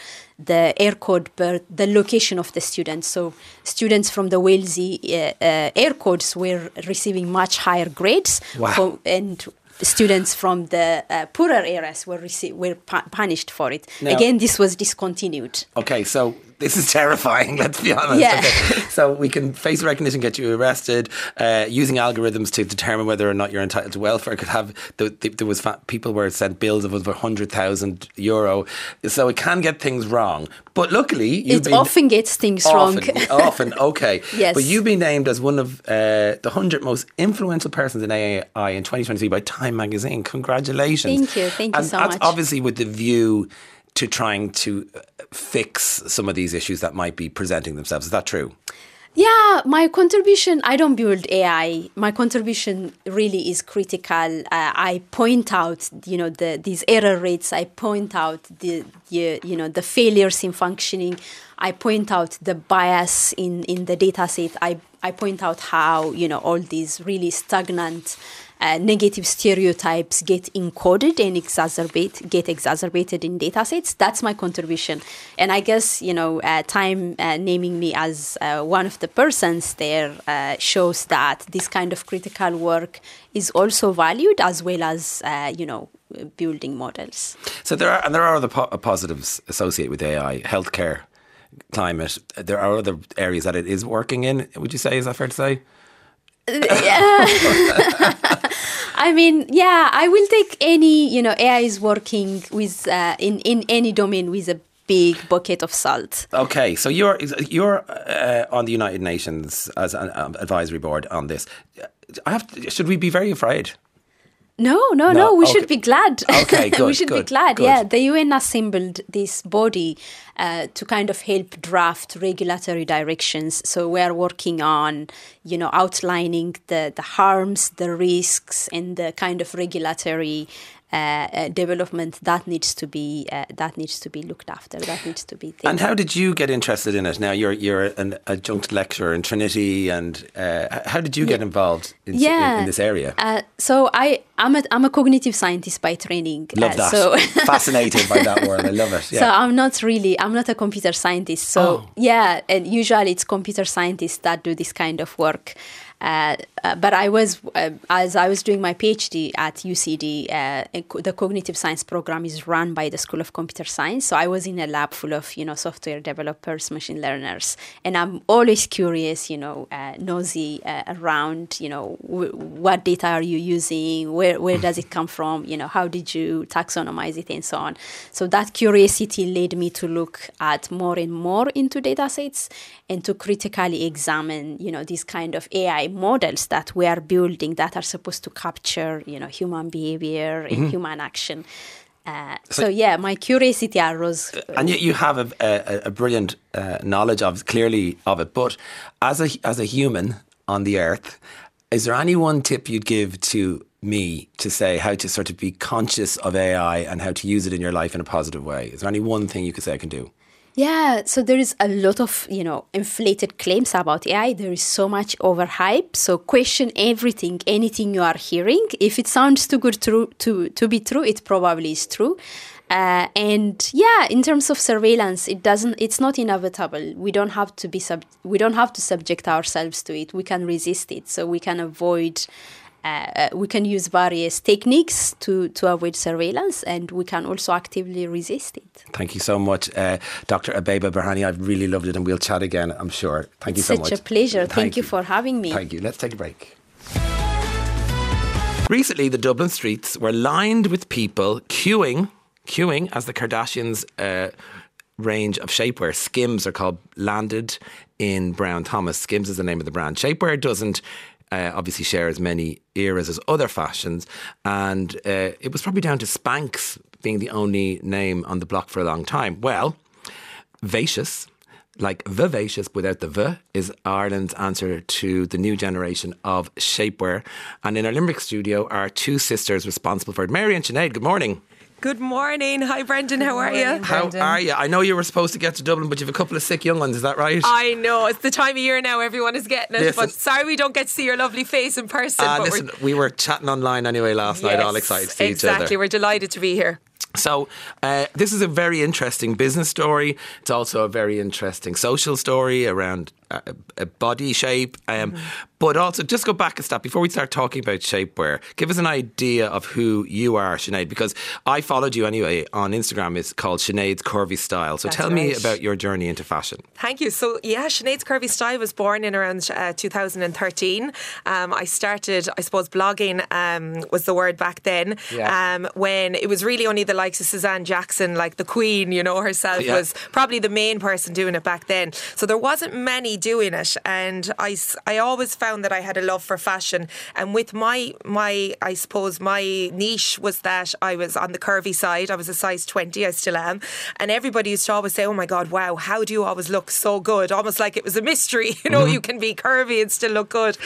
the air code per the location of the students. So students from the wealthy uh, uh, air codes were receiving much higher grades, wow. for, and students from the uh, poorer areas were rece- were pu- punished for it. Now, Again, this was discontinued. Okay, so this is terrifying. Let's be honest. Yeah. Okay. So we can face recognition get you arrested. Uh, using algorithms to determine whether or not you're entitled to welfare could have. The, the, there was fa- people were sent bills of over hundred thousand euro. So it can get things wrong. But luckily, it been, often gets things often, wrong. often, okay. Yes. But you've been named as one of uh, the hundred most influential persons in AI in 2023 by Time Magazine. Congratulations! Thank you. Thank you and so that's much. Obviously, with the view to trying to fix some of these issues that might be presenting themselves. Is that true? Yeah, my contribution, I don't build AI. My contribution really is critical. Uh, I point out, you know, the, these error rates. I point out the, the, you know, the failures in functioning. I point out the bias in, in the data set. I, I point out how, you know, all these really stagnant uh, negative stereotypes get encoded and exacerbate get exacerbated in datasets. That's my contribution, and I guess you know, uh, time uh, naming me as uh, one of the persons there uh, shows that this kind of critical work is also valued as well as uh, you know building models. So there are and there are other po- positives associated with AI, healthcare, climate. There are other areas that it is working in. Would you say? Is that fair to say? yeah. I mean, yeah, I will take any, you know, AI is working with uh, in in any domain with a big bucket of salt. Okay, so you're you're uh, on the United Nations as an um, advisory board on this. I have. To, should we be very afraid? No, no, no. No, we okay. should be glad. Okay, good, we should be glad. good. Yeah, the UN assembled this body uh, to kind of help draft regulatory directions. So we are working on, you know, outlining the the harms, the risks, and the kind of regulatory. Uh, uh, development that needs to be uh, that needs to be looked after. That needs to be. And how did you get interested in it? Now you're you're an adjunct lecturer in Trinity, and uh, how did you get involved in, in, in this area? Uh, so I I'm a I'm a cognitive scientist by training. Love that. So Fascinated by that word. I love it. So I'm not really I'm not a computer scientist. So Oh. yeah, and usually it's computer scientists that do this kind of work. Uh, uh, but I was uh, as I was doing my PhD at UCD, uh, co- the cognitive science program is run by the School of Computer Science. So I was in a lab full of you know software developers, machine learners, and I'm always curious, you know, uh, nosy around, you know, w- what data are you using, where where does it come from, you know, how did you taxonomize it, and so on. So that curiosity led me to look at more and more into data sets and to critically examine, you know, these kind of AI models that we are building that are supposed to capture, you know, human behavior and human action. Uh, so, yeah, my curiosity arose. and yet you have a, a, a brilliant uh, knowledge of clearly of it. But as a as a human on the earth, is there any one tip you'd give to me to say how to sort of be conscious of AI and how to use it in your life in a positive way? Is there any one thing you could say I can do? Yeah, so there is a lot of you know inflated claims about AI. There is so much overhype. So question everything, anything you are hearing. If it sounds too good to to to be true, it probably is true. Uh, and yeah, in terms of surveillance, it doesn't. It's not inevitable. We don't have to be sub. We don't have to subject ourselves to it. We can resist it. So we can avoid. Uh, we can use various techniques to, to avoid surveillance, and we can also actively resist it. Thank you so much, uh, Dr. Abeba Birhane. I've really loved it, and we'll chat again. I'm sure. Thank It's you so much. such a pleasure. Thank you for having me. Thank you. Let's take a break. Recently, the Dublin streets were lined with people queuing, queuing as the Kardashians' uh, range of shapewear, Skims are called, landed in Brown Thomas. Skims is the name of the brand. Shapewear doesn't uh, obviously share as many eras as other fashions, and uh, it was probably down to Spanx being the only name on the block for a long time. Well, Vacious, like vivacious without the v, is Ireland's answer to the new generation of shapewear. And in our Limerick studio are two sisters responsible for it. Mary and Sinead, good morning. Good morning. Hi, Brendan. How are you? How are you? I know you were supposed to get to Dublin, but you have a couple of sick young ones, is that right? I know it's the time of year now. Everyone is getting it, Listen. but sorry we don't get to see your lovely face in person. Ah, but listen, we're, we were chatting online anyway last night, all excited to see exactly. each other. We're delighted to be here. So, uh, this is a very interesting business story. It's also a very interesting social story around uh, a body shape. Um, But also, just go back a step before we start talking about shapewear. Give us an idea of who you are, Sinead, because I followed you anyway on Instagram. It's called Sinead's Curvy Style. So, That's tell me about your journey into fashion. Thank you. So, yeah, Sinead's Curvy Style was born in around uh, 2013. Um, I started, I suppose, blogging um, was the word back then. Yeah. Um, when it was really only the likes of Suzanne Jackson, like the Queen, you know, herself Yeah. was probably the main person doing it back then. So there wasn't many doing it, and I, I always found that I had a love for fashion. And with my my, I suppose my niche was that I was on the curvy side. I was a size 20. I still am, and everybody used to always say, "Oh my God, wow, how do you always look so good?" Almost like it was a mystery. You know, you can be curvy and still look good.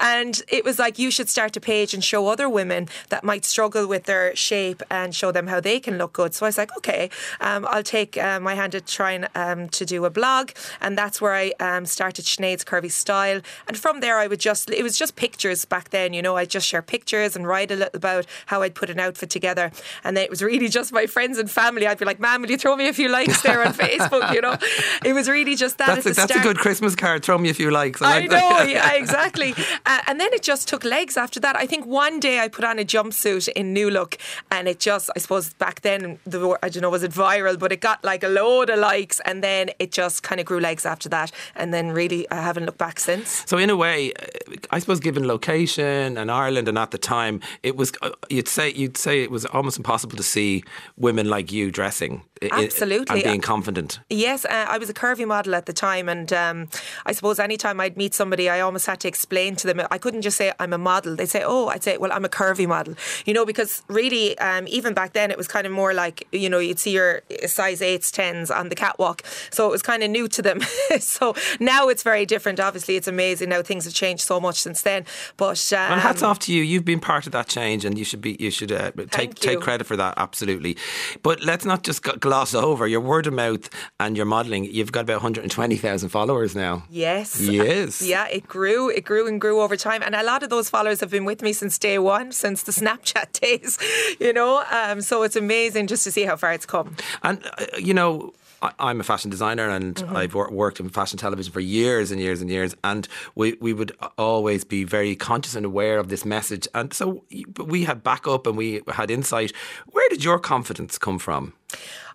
And it was like you should start a page and show other women that might struggle with their shape and show them how they can look good. So I was like, okay, um, I'll take uh, my hand at trying um, to do a blog, and that's where I um, started Sinead's Curvy Style. And from there, I would just it was just pictures back then. You know, I'd just share pictures and write a little about how I'd put an outfit together, and then it was really just my friends and family. I'd be like, "Ma'am, will you throw me a few likes there on Facebook?" You know, it was really just that. That's, at a, the that's a good Christmas card. Throw me a few likes. I like know, yeah, exactly. Uh, and then it just took legs after that. I think one day I put on a jumpsuit in New Look, and it just, I suppose back then, the, I don't know, was it viral, but it got like a load of likes, and then it just kind of grew legs after that. And then really I haven't looked back since. So in a way, I suppose given location and Ireland and at the time, it was uh, you'd say you'd say it was almost impossible to see women like you dressing Absolutely. and being confident. Yes, uh, I was a curvy model at the time, and um, I suppose anytime I'd meet somebody, I almost had to explain to them. I couldn't just say I'm a model. They'd say, "Oh," I'd say, "Well, I'm a curvy model," you know, because really, um, even back then, it was kind of more like you know you'd see your size eights, tens on the catwalk, so it was kind of new to them. so now it's very different. Obviously, it's amazing how things have changed so much since then. But um, and hats off to you. You've been part of that change, and you should be you should uh, take you. take credit for that. Absolutely. But let's not just gloss over your word of mouth and your modelling. You've got about 120,000 followers now. Yes. Yes. Yeah, it grew. It grew and grew over time. And a lot of those followers have been with me since day one, since the Snapchat days, you know. Um, so it's amazing just to see how far it's come. And, uh, you know, I'm a fashion designer and mm-hmm. I've worked in fashion television for years and years and years. And we, we would always be very conscious and aware of this message. And so we had backup and we had insight. Where did your confidence come from?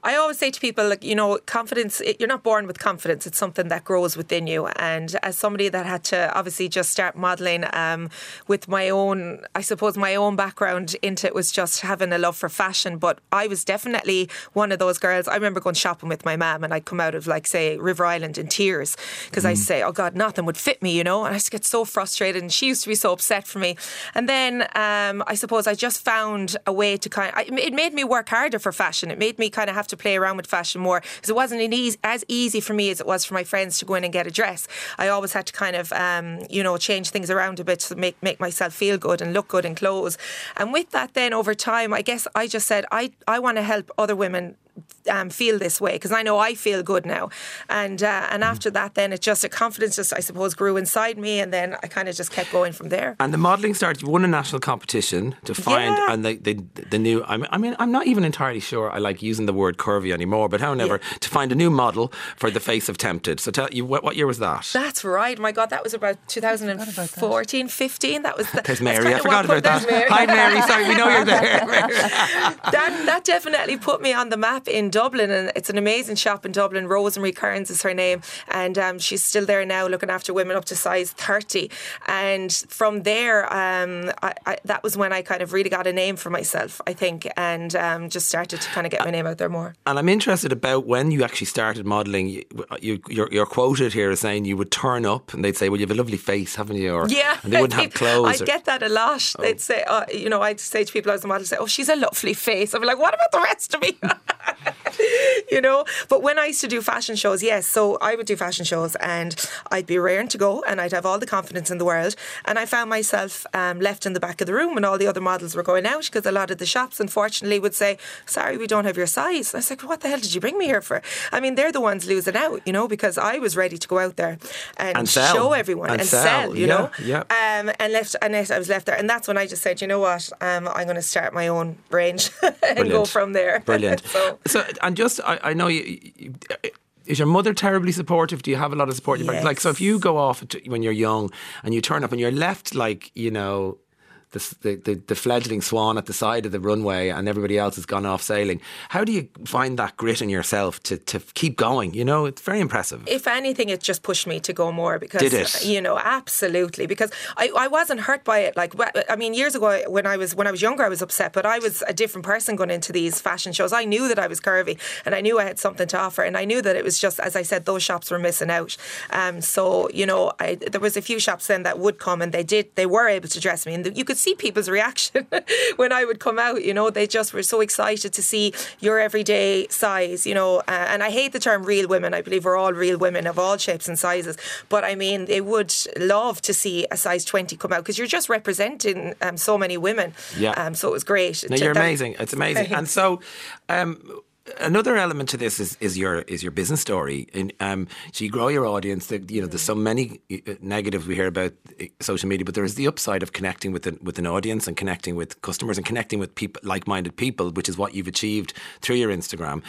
I always say to people, like, you know, confidence, you're not born with confidence. It's something that grows within you. And as somebody that had to obviously just start modelling um, with my own, I suppose, my own background into it was just having a love for fashion. But I was definitely one of those girls. I remember going shopping with my mum and I'd come out of, like, say, River Island in tears because mm. I say, oh God, nothing would fit me, you know? And I used to get so frustrated and she used to be so upset for me. And then um, I suppose I just found a way to kind of, it made me work harder for fashion. It made me kind of have to play around with fashion more because it wasn't easy, as easy for me as it was for my friends to go in and get a dress. I always had to kind of, um, you know, change things around a bit to make make myself feel good and look good in clothes. And with that, then over time, I guess I just said I I want to help other women um, feel this way because I know I feel good now. And uh, and after that, then it just a confidence just I suppose grew inside me, and then I kind of just kept going from there. And the modelling started. You won a national competition to find yeah. and the, the the new. I mean, I'm not even entirely sure I like using the word curvy anymore, but however, yeah. to find a new model for the face of tempted. So tell you what, what year was that? That's right. My God, that was about 2014, 15. That was the, there's Mary. I forgot about that. Mary. Hi, Mary. Sorry, we know you're there. that that definitely put me on the map in Dublin, and it's an amazing shop in Dublin. Rosemary Kearns is her name, and um, she's still there now, looking after women up to size thirty. And from there, um, I, I, that was when I kind of really got a name for myself, I think, and um, just started to kind of get my name out there more. And I'm interested about when you actually started modelling. You, you, you're, you're, quoted here as saying you would turn up, and they'd say, "Well, you have a lovely face, haven't you?" Or yeah, and they wouldn't have clothes. I'd or, get that a lot. Oh. They'd say, uh, you know, I'd say to people I was a model, say, "Oh, she's a lovely face." I'd be like, "What about the rest of me?" you know. But when I used to do fashion shows, yes, so I would do fashion shows and I'd be raring to go and I'd have all the confidence in the world. And I found myself um, left in the back of the room when all the other models were going out because a lot of the shops, unfortunately, would say, Sorry, we don't have your size. And I was like, What the hell did you bring me here for? I mean, they're the ones losing out, you know, because I was ready to go out there and, and show everyone and, and sell. sell. you yeah, know. Yeah. Um, and left, and I was left there. And that's when I just said, You know what? Um, I'm going to start my own range and Brilliant. go from there. Brilliant. so, so, and just, I, I know you, you, is your mother terribly supportive? Do you have a lot of support? Yes. Like, so if you go off when you're young and you turn up and you're left like, you know, the, the, the, fledgling swan at the side of the runway and everybody else has gone off sailing. How do you find that grit in yourself to, to keep going? You know, it's very impressive. If anything, it just pushed me to go more because, Did it? you know, absolutely. Because I, I wasn't hurt by it. Like, I mean, years ago when I was when I was younger, I was upset, but I was a different person going into these fashion shows. I knew that I was curvy and I knew I had something to offer, and I knew that it was just as I said, those shops were missing out. Um, so you know, I, there was a few shops then that would come and they did, they were able to dress me, and you could see people's reaction when I would come out. You know, they just were so excited to see your everyday size. You know, uh, and I hate the term real women. I believe we're all real women of all shapes and sizes. But I mean, they would love to see a size 20 come out because you're just representing um, so many women. Yeah. Um, so it was great. No, you're amazing. It's amazing. and so, um, another element to this is, is your is your business story. And um, so you grow your audience. You know, there's so many uh, negatives we hear about uh, social media, but there is the upside of connecting with an, with an audience and connecting with customers and connecting with people like minded people, which is what you've achieved through your Instagram.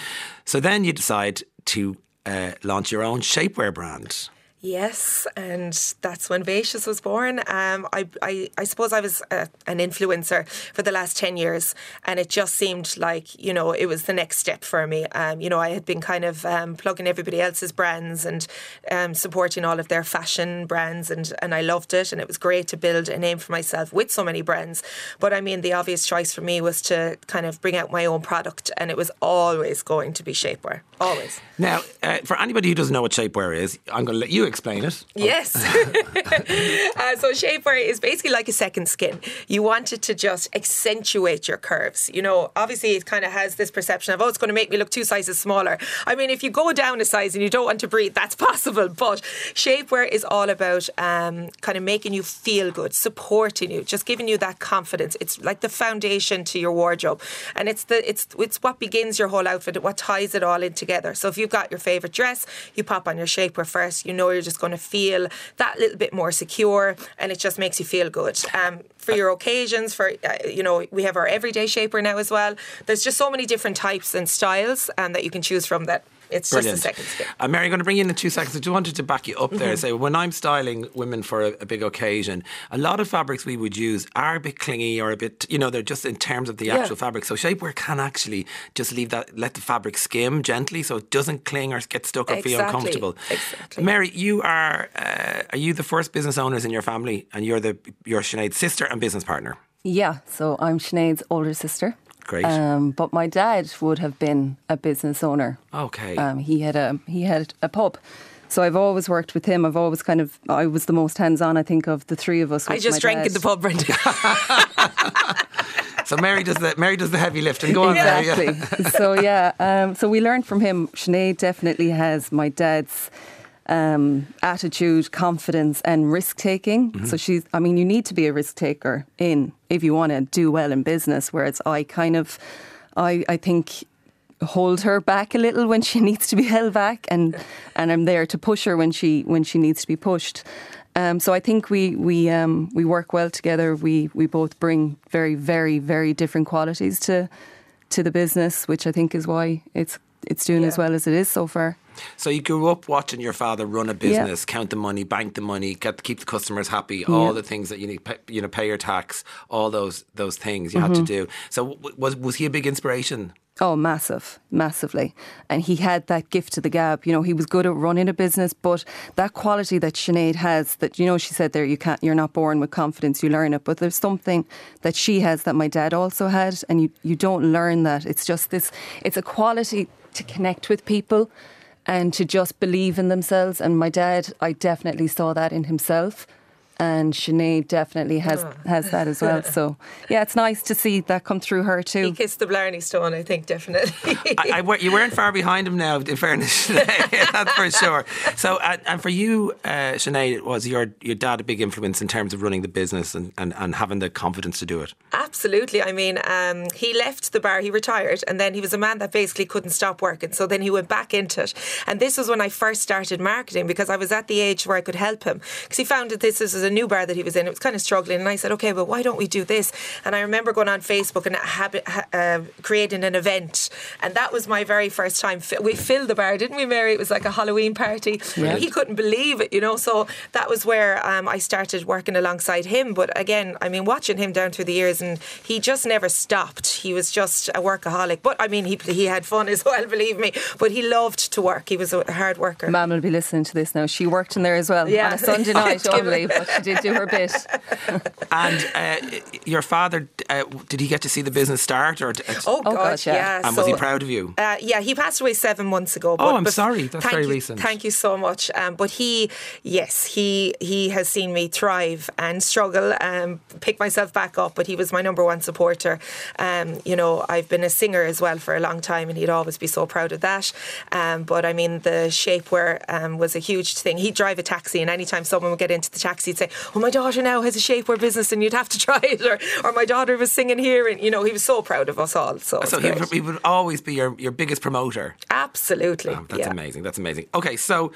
So then you decide to uh, launch your own shapewear brand. Yes, and that's when Vacious was born. Um, I, I, I suppose I was a, an influencer for the last 10 years, and it just seemed like, you know, it was the next step for me. Um, you know, I had been kind of um, plugging everybody else's brands and um, supporting all of their fashion brands, and, and I loved it, and it was great to build a name for myself with so many brands. But I mean, the obvious choice for me was to kind of bring out my own product, and it was always going to be shapewear. Always. Now, uh, for anybody who doesn't know what shapewear is, I'm going to let you explain it. Yes. uh, so shapewear is basically like a second skin. You want it to just accentuate your curves. You know, obviously it kind of has this perception of, oh, it's going to make me look two sizes smaller. I mean, if you go down a size and you don't want to breathe, that's possible. But shapewear is all about um, kind of making you feel good, supporting you, just giving you that confidence. It's like the foundation to your wardrobe, and it's the it's it's what begins your whole outfit, what ties it all in together. So if you've got your favorite dress, you pop on your shapewear first. You know you're just going to feel that little bit more secure, and it just makes you feel good. Um, for your occasions, for uh, you know, we have our everyday shaper now as well. There's just so many different types and styles um, that you can choose from that it's Brilliant. just a second skin. Uh, Mary, I'm going to bring you in in two seconds. I just wanted to back you up there. Mm-hmm. Say, when I'm styling women for a, a, big occasion, a lot of fabrics we would use are a bit clingy or a bit, you know, they're just in terms of the Yeah. actual fabric. So shapewear can actually just leave that, let the fabric skim gently so it doesn't cling or get stuck or feel uncomfortable. Exactly. Mary, you are, uh, are you the first business owners in your family and you're the, you're Sinead's sister and business partner? Yeah, so I'm Sinead's older sister. Great. Um, but my dad would have been a business owner. Okay. Um, he had a he had a pub. So I've always worked with him. I've always kind of I was the most hands on. I think of the three of us. I just drank dad. in the pub, Brenda. so Mary does the, Mary does the heavy lifting. Go on, Mary. yeah. So yeah, um, so we learned from him. Sinead definitely has my dad's um, attitude, confidence, and risk taking. Mm-hmm. So she's. I mean, you need to be a risk taker in if you want to do well in business. Whereas I kind of, I I think hold her back a little when she needs to be held back and and I'm there to push her when she when she needs to be pushed. Um, so I think we we um, we work well together. We we both bring very very very different qualities to to the business, which I think is why it's it's doing as well as it is so far. So you grew up watching your father run a business, count the money, bank the money, get keep the customers happy, all Yeah. the things that you need, pay, you know, pay your tax, all those those things you had to mm-hmm. do. So was was he a big inspiration? Oh, massive, massively. And he had that gift to the gab. You know, he was good at running a business, but that quality that Sinead has, that you know, she said there, you can't, you're not born with confidence, you learn it. But there's something that she has that my dad also had, and you, you don't learn that. It's just this, it's a quality to connect with people and to just believe in themselves. And my dad, I definitely saw that in himself. And Sinead definitely has has that as well. So yeah, it's nice to see that come through her too. he kissed the Blarney Stone, I think, definitely. I, I, you weren't far behind him now, in fairness, that's for sure. So, uh, and for you, uh, Sinead, was your your dad a big influence in terms of running the business and, and, and having the confidence to do it? Absolutely. I mean, um, he left the bar, he retired, and then he was a man that basically couldn't stop working. So then he went back into it. And this was when I first started marketing because I was at the age where I could help him. Because he found that this was a new bar that he was in. It was kind of struggling. And I said, okay, but why don't we do this? And I remember going on Facebook and habit, uh, creating an event. And that was my very first time. We filled the bar, didn't we, Mary? It was like a Halloween party. And he couldn't believe it, you know. So that was where um, I started working alongside him. But again, I mean, watching him down through the years, and he just never stopped. He was just a workaholic. But I mean, he he had fun as well, believe me. But he loved to work. He was a hard worker. Mum will be listening to this now. She worked in there as well Yeah. on a Sunday night Give only, it- but she did do her bit. And uh, your father, uh, did he get to see the business start? or Oh, Oh, God, God, yeah. yeah. And was he proud of you? Uh, yeah, he passed away seven months ago. Oh, I'm bef- sorry. That's thank very you- recent. Thank you so much. Um, but he, yes, he he has seen me thrive and struggle, and pick myself back up. But he was my number one supporter. Um, you know, I've been a singer as well for a long time, and he'd always be so proud of that. Um, but I mean, the shapewear um, was a huge thing. He'd drive a taxi, and anytime someone would get into the taxi, he'd say, "Oh, my daughter now has a shapewear business, and you'd have to try it," or, or "My daughter was singing here," and you know, he was so proud of us all. So, So he, would- he would always be your, your biggest promoter. absolutely, Oh, that's yeah. amazing. That's amazing. Okay, so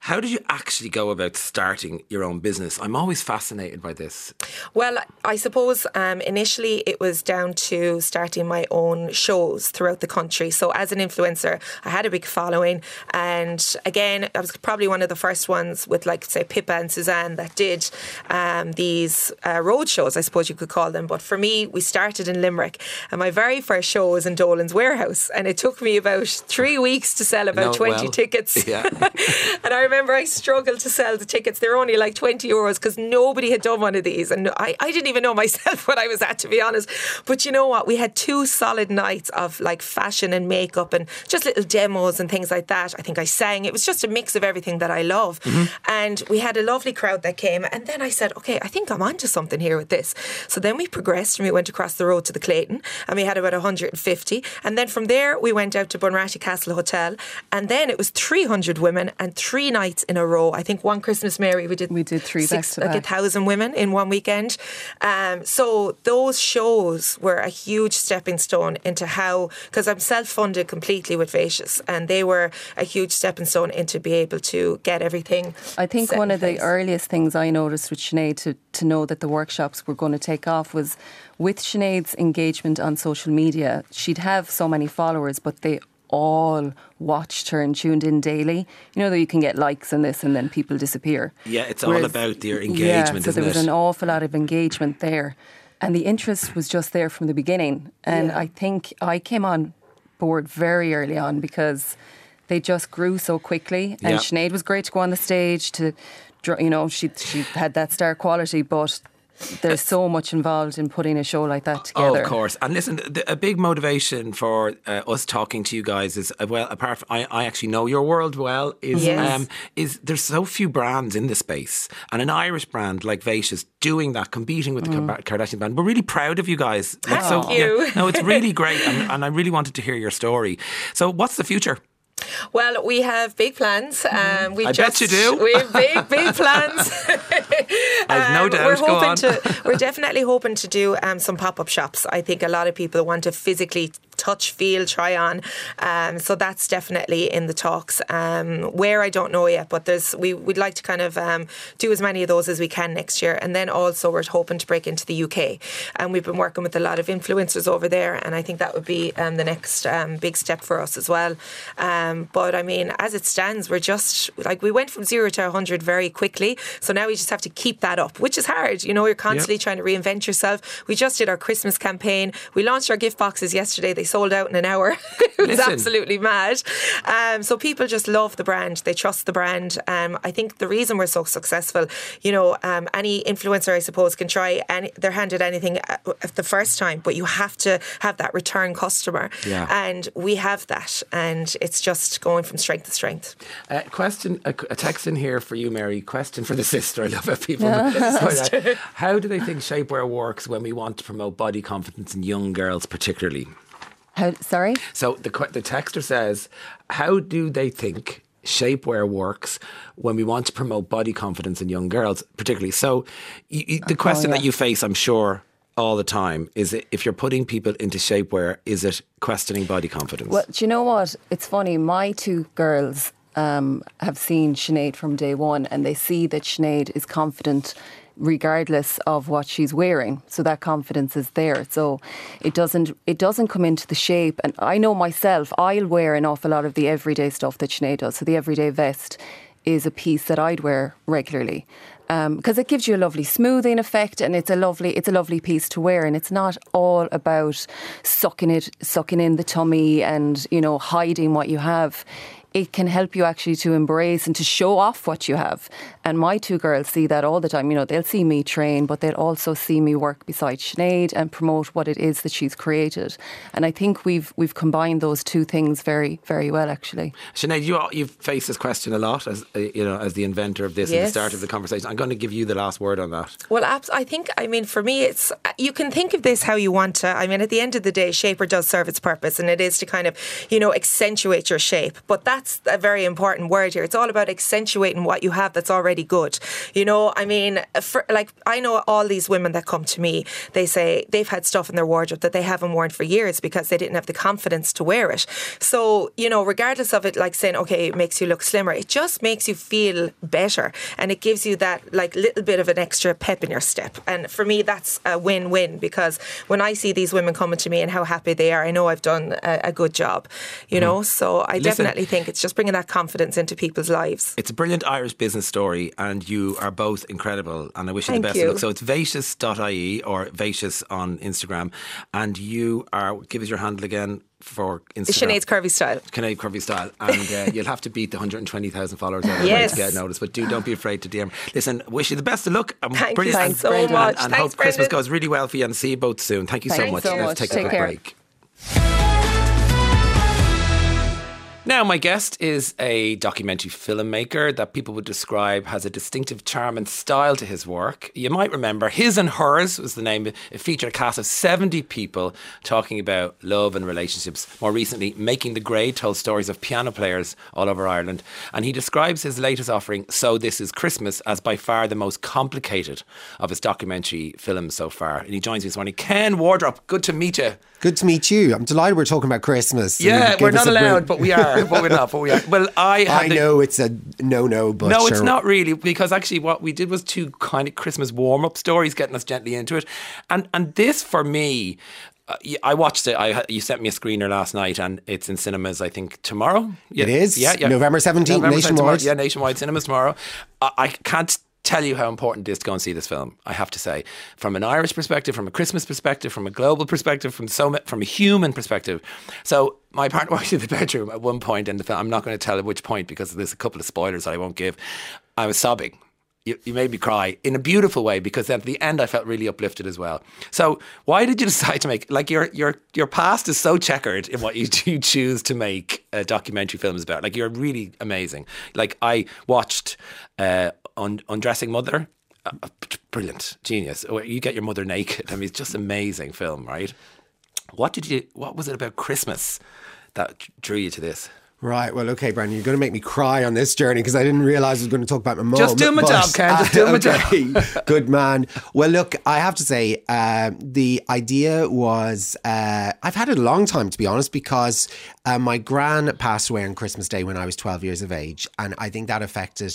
How did you actually go about starting your own business? I'm always fascinated by this. Well, I suppose um, initially it was down to starting my own shows throughout the country. So, as an influencer, I had a big following. And again, I was probably one of the first ones with, like, say, Pippa and Suzanne that did um, these uh, road shows, I suppose you could call them. But for me, we started in Limerick. And my very first show was in Dolan's Warehouse. And it took me about three weeks to sell about No, 20 well, tickets. yeah. and I remember I struggled to sell the tickets. They're only like 20 euros because nobody had done one of these. And I, I didn't even know myself what I was at, to be honest. But you know what? We had two solid nights of like fashion and makeup and just little demos and things like that. I think I sang. It was just a mix of everything that I love. Mm-hmm. And we had a lovely crowd that came. And then I said, okay, I think I'm onto something here with this. So then we progressed and we went across the road to the Clayton and we had about 150. And then from there, we went out to Bunratty Castle Hotel. And then it was 300 women and three nights in a row. I think one Christmas Mary, we did We did three six, like a thousand women in one weekend. Um, so those shows were a huge stepping stone into how, because I'm self funded completely with Vacious, and they were a huge stepping stone into be able to get everything. I think one of the earliest things I noticed with Sinead to, to know that the workshops were going to take off was with Sinead's engagement on social media. She'd have so many followers, but they all watched her and tuned in daily. You know that you can get likes and this, and then people disappear. Yeah, it's all about your yeah, engagement, so isn't there was it? an awful lot of engagement there, and the interest was just there from the beginning. And Yeah. I think I came on board very early on because they just grew so quickly. And Yeah. Sinead was great to go on the stage to, dr- you know, she she had that star quality, but. There's so much involved in putting a show like that Oh, together. of course. And listen, the, a big motivation for uh, us talking to you guys is uh, well, apart from I, I actually know your world well. Is Yes. um, is there's so few brands in the space, and an Irish brand like Vacious doing that, competing with the Kar- Kardashian brand. We're really proud of you guys. Like, Mm. Thank you. no, it's really great, and, and I really wanted to hear your story. So, what's the future? Well, we have big plans. Um, we I bet just, you do. We have big, big plans. I've no Um, doubt. We're hoping to. We're definitely hoping to do um, some pop up shops. I think a lot of people want to physically touch, feel, try on. Um, so that's definitely in the talks. Um, where I don't know yet, but there's we would like to kind of um, do as many of those as we can next year, and then also we're hoping to break into the UK. And we've been working with a lot of influencers over there, and I think that would be um, the next um, big step for us as well. Um, but I mean, as it stands, we're just like we went from zero to 100 very quickly. So now we just have to keep that up, which is hard. You know, you're constantly trying to reinvent yourself. We just did our Christmas campaign. We launched our gift boxes yesterday. They sold out in an hour. it was Listen. absolutely mad. Um, so people just love the brand. They trust the brand. Um, I think the reason we're so successful, you know, um, any influencer, I suppose, can try any, their hand at anything uh, the first time, but you have to have that return customer. Yeah. And we have that. And it's just going from strength to strength. Uh, question, a, a text in here for you, Mary. Question for the sister. I love how people. But, uh, how do they think shapewear works when we want to promote body confidence in young girls, particularly? How, sorry? So the the texter says, how do they think shapewear works when we want to promote body confidence in young girls, particularly? So y y the question that yeah. you face, I'm sure. All the time is it if you're putting people into shapewear, is it questioning body confidence? Well, do you know what? It's funny. My two girls um, have seen Sinead from day one, and they see that Sinead is confident regardless of what she's wearing. So that confidence is there. So it doesn't it doesn't come into the shape. And I know myself, I'll wear an awful lot of the everyday stuff that Sinead does. So the everyday vest is a piece that I'd wear regularly um, because it gives you a lovely smoothing effect and it's a lovely it's a lovely piece to wear and it's not all about sucking it sucking in the tummy and you know hiding what you have it can help you actually to embrace and to show off what you have. And my two girls see that all the time. You know, they'll see me train, but they'll also see me work beside Sinead and promote what it is that she's created. And I think we've we've combined those two things very, very well actually. Sinead, you you've faced this question a lot as uh, you know as the inventor of this and the start of the conversation. I'm going to give you the last word on that. Well, I think, I mean, for me, it's, you can think of this how you want to. I mean, at the end of the day, Shaper does serve its purpose and it is to kind of, you know, accentuate your shape. But that that's a very important word here. It's all about accentuating what you have that's already good. You know, I mean, for, like I know all these women that come to me, they say they've had stuff in their wardrobe that they haven't worn for years because they didn't have the confidence to wear it. So, you know, regardless of it, like saying, okay, it makes you look slimmer, it just makes you feel better and it gives you that like little bit of an extra pep in your step. And for me, that's a win win because when I see these women coming to me and how happy they are, I know I've done a, a good job, you mm-hmm. know? So I Listen- definitely think it's just bringing that confidence into people's lives. It's a brilliant Irish business story, and you are both incredible. And I wish you Thank the best you. of luck. So it's Vacious.ie or Vacious on Instagram, and you are give us your handle again for Instagram. Sinead's curvy style. Canadian Curvy style, and uh, you'll have to beat the 120,000 followers Yes. to get noticed. But do don't be afraid to DM. Listen, wish you the best of luck. And Thank you brilliant, Thanks so and, much. And, hope Christmas goes really well for you, and see you both soon. Thank you so much. so Let's much. take, Take a quick care. break. Now, my guest is a documentary filmmaker that people would describe has a distinctive charm and style to his work. You might remember His and Hers was the name. It featured a cast of 70 people talking about love and relationships. More recently, Making the Grade told stories of piano players all over Ireland. And he describes his latest offering, So This Is Christmas, as by far the most complicated of his documentary films so far. And he joins me this morning. Ken Wardrop, good to meet you. Good to meet you. I'm delighted we're talking about Christmas. Yeah, we're not allowed, but we are. But we're not. But we are. Well, I I the- know it's a no-no, but No, it's not really because actually what we did was two kind of Christmas warm-up stories, getting us gently into it, and and this for me. Uh, I watched it. I you sent me a screener last night, and it's in cinemas. I think tomorrow. Yeah, It is? Yeah, yeah. November 17th, nationwide? Yeah, nationwide cinemas tomorrow. I, I can't tell you how important it is to go and see this film. I have to say, from an Irish perspective, from a Christmas perspective, from a global perspective, from so from a human perspective. So my partner was in the bedroom at one point in the film. I'm not going to tell at which point because there's a couple of spoilers that I won't give. I was sobbing. You, you made me cry in a beautiful way because at the end I felt really uplifted as well. So why did you decide to make like your your your past is so checkered in what you, you choose to make uh, documentary films about? Like you're really amazing. Like I watched uh, Un- Undressing Mother. Uh, uh, brilliant, genius. You get your mother naked. I mean, it's just amazing film, right? What did you? What was it about Christmas that drew you to this? Right. Well, okay, Brendan, you're going to make me cry on this journey because I didn't realize I was going to talk about my mum. Just do my but- job, Ken, just do my job. Good man. Well, look, I have to say, uh, the idea was uh, I've had it a long time, to be honest, because uh, my gran passed away on Christmas Day when I was 12 years of age, and I think that affected.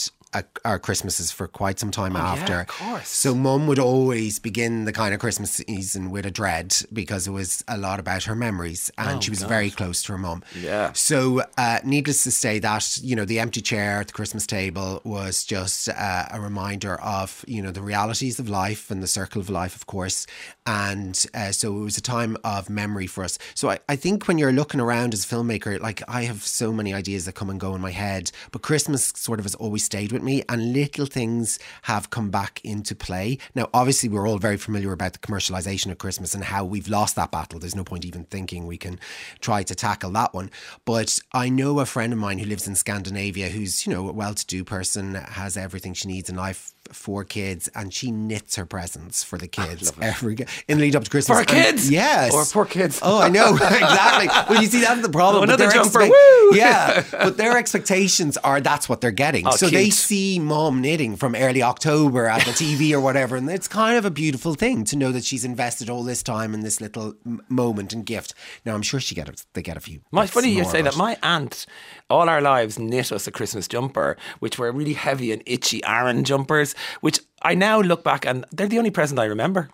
Our Christmases for quite some time after. Yeah, of course. So mum would always begin the kind of Christmas season with a dread because it was a lot about her memories and she was very close to her mum. Yeah. So, uh, needless to say, that you know, the empty chair at the Christmas table was just uh, a reminder of you know the realities of life and the circle of life, of course. And uh, so it was a time of memory for us. So I, I think when you're looking around as a filmmaker, like I have so many ideas that come and go in my head, but Christmas sort of has always stayed with me, and little things have come back into play. Now, obviously, we're all very familiar about the commercialization of Christmas and how we've lost that battle. There's no point even thinking we can try to tackle that one. But I know a friend of mine who lives in Scandinavia who's, you know, a well to do person, has everything she needs in life. Four kids, and she knits her presents for the ah, kids every in the lead up to Christmas. For And- kids? yes, Or poor kids? Oh, I know exactly. Well, you see, that's the problem. Another jumper, woo! Yeah, but their expectations are that's what they're getting. Oh, so they see mom knitting from early October at the TV or whatever, and it's kind of a beautiful thing to know that she's invested all this time in this little m- moment and gift. Now, I'm sure she get a, they get a few. My, funny you say that. My aunt, all our lives, knit us a Christmas jumper, which were really heavy and itchy Aran jumpers, which I now look back and they're the only present I remember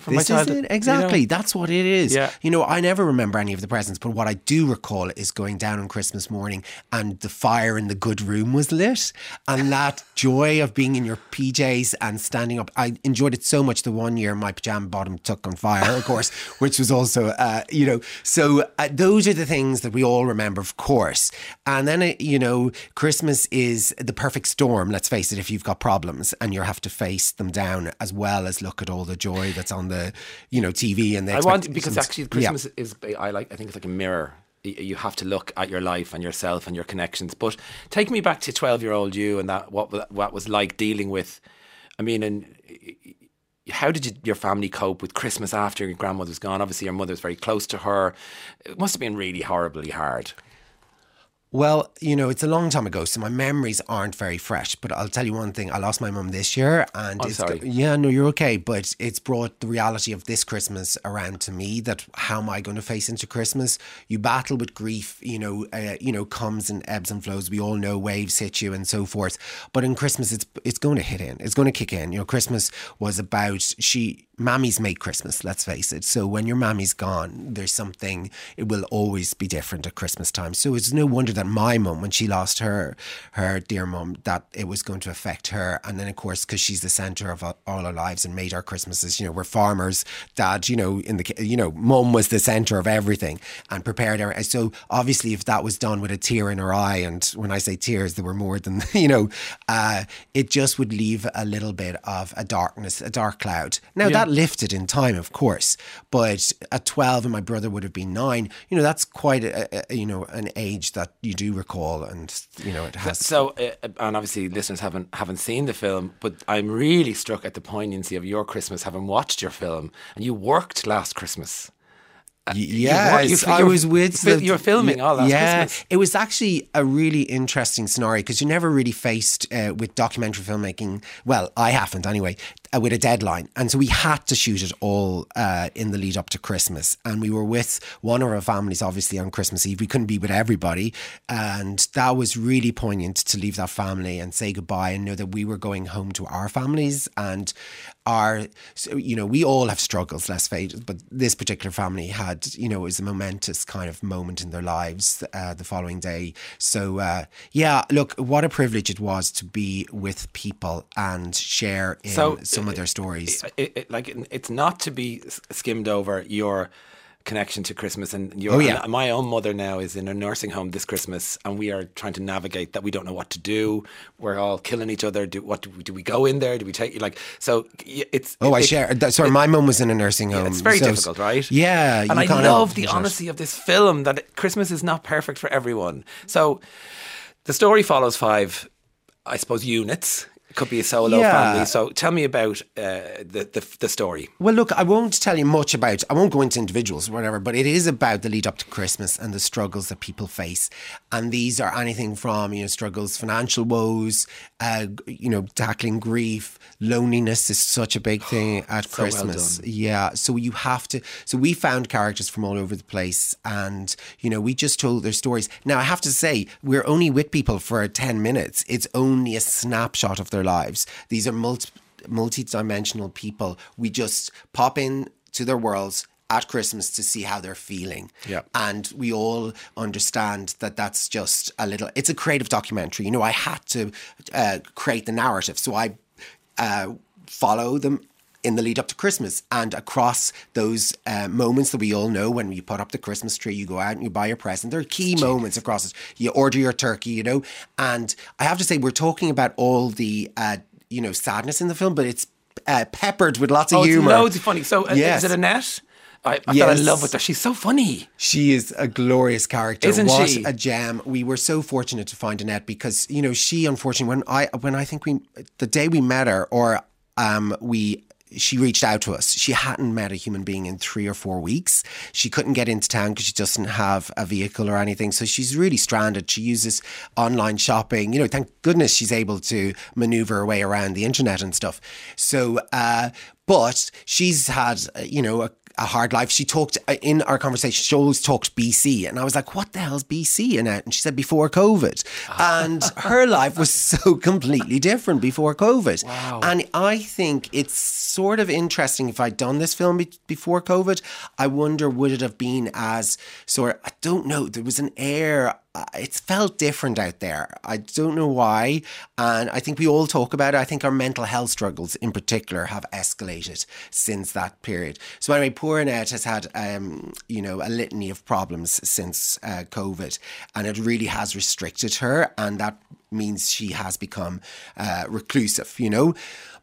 from This my childhood. it. you know? Exactly. That's what it is. Yeah. You know, I never remember any of the presents, but what I do recall is going down on Christmas morning and the fire in the good room was lit. And that joy of being in your PJs and standing up. I enjoyed it so much the one year my pajama bottom took on fire, of course, which was also, uh, you know, so uh, those are the things that we all remember, of course. And then, uh, you know, Christmas is the perfect storm, let's face it, if you've got problems and you have to face them down as well as look at all the joy that's on the, you know, TV and the I want because actually Yeah. Christmas is I like I think it's like a mirror. You have to look at your life and yourself and your connections. But take me back to twelve year old you and that what what was like dealing with. I mean, and how did you, your family cope with Christmas after your grandmother's gone? Obviously, your mother's very close to her. It must have been really horribly hard. Well, you know, it's a long time ago, so my memories aren't very fresh. But I'll tell you one thing: I lost my mum this year, and I'm it's sorry. yeah, no, you're okay. But it's brought the reality of this Christmas around to me. That how am I going to face into Christmas? You battle with grief. You know, uh, you know, comes and ebbs and flows. We all know waves hit you and so forth. But in Christmas, it's it's going to hit in. It's going to kick in. You know, Christmas was about she. Mammies make Christmas. Let's face it. So when your mammy's gone, there's something. It will always be different at Christmas time. So it's no wonder that my mum, when she lost her her dear mum, that it was going to affect her. And then of course, because she's the centre of all our lives and made our Christmases. You know, we're farmers. Dad, you know, in the you know, mum was the centre of everything and prepared her. So obviously, if that was done with a tear in her eye, and when I say tears, there were more than you know, uh, it just would leave a little bit of a darkness, a dark cloud. Now that lifted in time, of course, but at twelve, and my brother would have been nine. You know, that's quite a, a you know an age that you do recall, and you know it has. So, uh, and obviously, listeners haven't haven't seen the film, but I'm really struck at the poignancy of your Christmas, having watched your film, and you worked last Christmas. Y- you Yes, you- I was with. the- you were filming all last yeah, Christmas. it was actually a really interesting scenario because you're never really faced uh, with documentary filmmaking. Well, I haven't anyway. Uh, with a deadline, and so we had to shoot it all uh, in the lead up to Christmas, and we were with one of our families, obviously on Christmas Eve. We couldn't be with everybody, and that was really poignant to leave that family and say goodbye, and know that we were going home to our families and our, you know, we all have struggles. Let's face it, but this particular family had, you know, it was a momentous kind of moment in their lives uh, the following day. So uh, yeah, look, what a privilege it was to be with people and share in So, some of their stories. It, it, like it's not to be skimmed over your connection to Christmas and your. Oh, yeah. and my own mother now is in a nursing home this Christmas, and we are trying to navigate that. We don't know what to do. We're all killing each other. Do what? Do we, do we go in there? Do we take like? So it's. Oh, I it- share. that- Sorry, my mum was in a nursing home. It's very so- difficult, right? Yeah, and you I love the it. honesty of this film that Christmas is not perfect for everyone. So the story follows five, I suppose, units. It could be a solo Yeah. family. So tell me about uh, the, the the story. Well, look, I won't tell you much about. I won't go into individuals or whatever, but it is about the lead up to Christmas and the struggles that people face, and these are anything from you know struggles, financial woes, uh, you know, tackling grief, loneliness is such a big thing at So well Christmas. done. Yeah, so you have to. So we found characters from all over the place, and you know, we just told their stories. Now, I have to say, we're only with people for ten minutes. It's only a snapshot of their lives. These are multi multi-dimensional people. We just pop in to their worlds at Christmas to see how they're feeling. Yeah. And we all understand that that's just a little, it's a creative documentary. You know, I had to uh, create the narrative. So I uh, follow them in the lead up to Christmas and across those uh, moments that we all know when you put up the Christmas tree, you go out and you buy your present. There are key moments across it. You order your turkey, you know. And I have to say, we're talking about all the, uh, you know, sadness in the film, but it's uh, peppered with lots of Oh, it's humor. loads of funny. So uh, Yes. is it Annette? I, I thought I Yes. love with her. She's so funny. She is a glorious character. Isn't what she? a gem. We were so fortunate to find Annette because, you know, she unfortunately when I when I think we the day we met her or um we she reached out to us. She hadn't met a human being in three or four weeks. She couldn't get into town because she doesn't have a vehicle or anything. So she's really stranded. She uses online shopping. You know, thank goodness she's able to maneuver her way around the internet and stuff. So, uh, but she's had, uh, you know, a, a hard life. She talked uh, in our conversation, she always talked BC. And I was like, what the hell's BC? Annette? And she said, before COVID. And her life was so completely different before COVID. Wow. And I think it's sort of interesting if I'd done this film be- before COVID. I wonder, would it have been as sort of, I don't know, there was an air. Uh, It felt different out there. I don't know why. And I think we all talk about it. I think our mental health struggles in particular have escalated since that period. So, anyway, poor Annette has had, um, you know, a litany of problems since uh, COVID. And it really has restricted her. And that means she has become uh, reclusive, you know.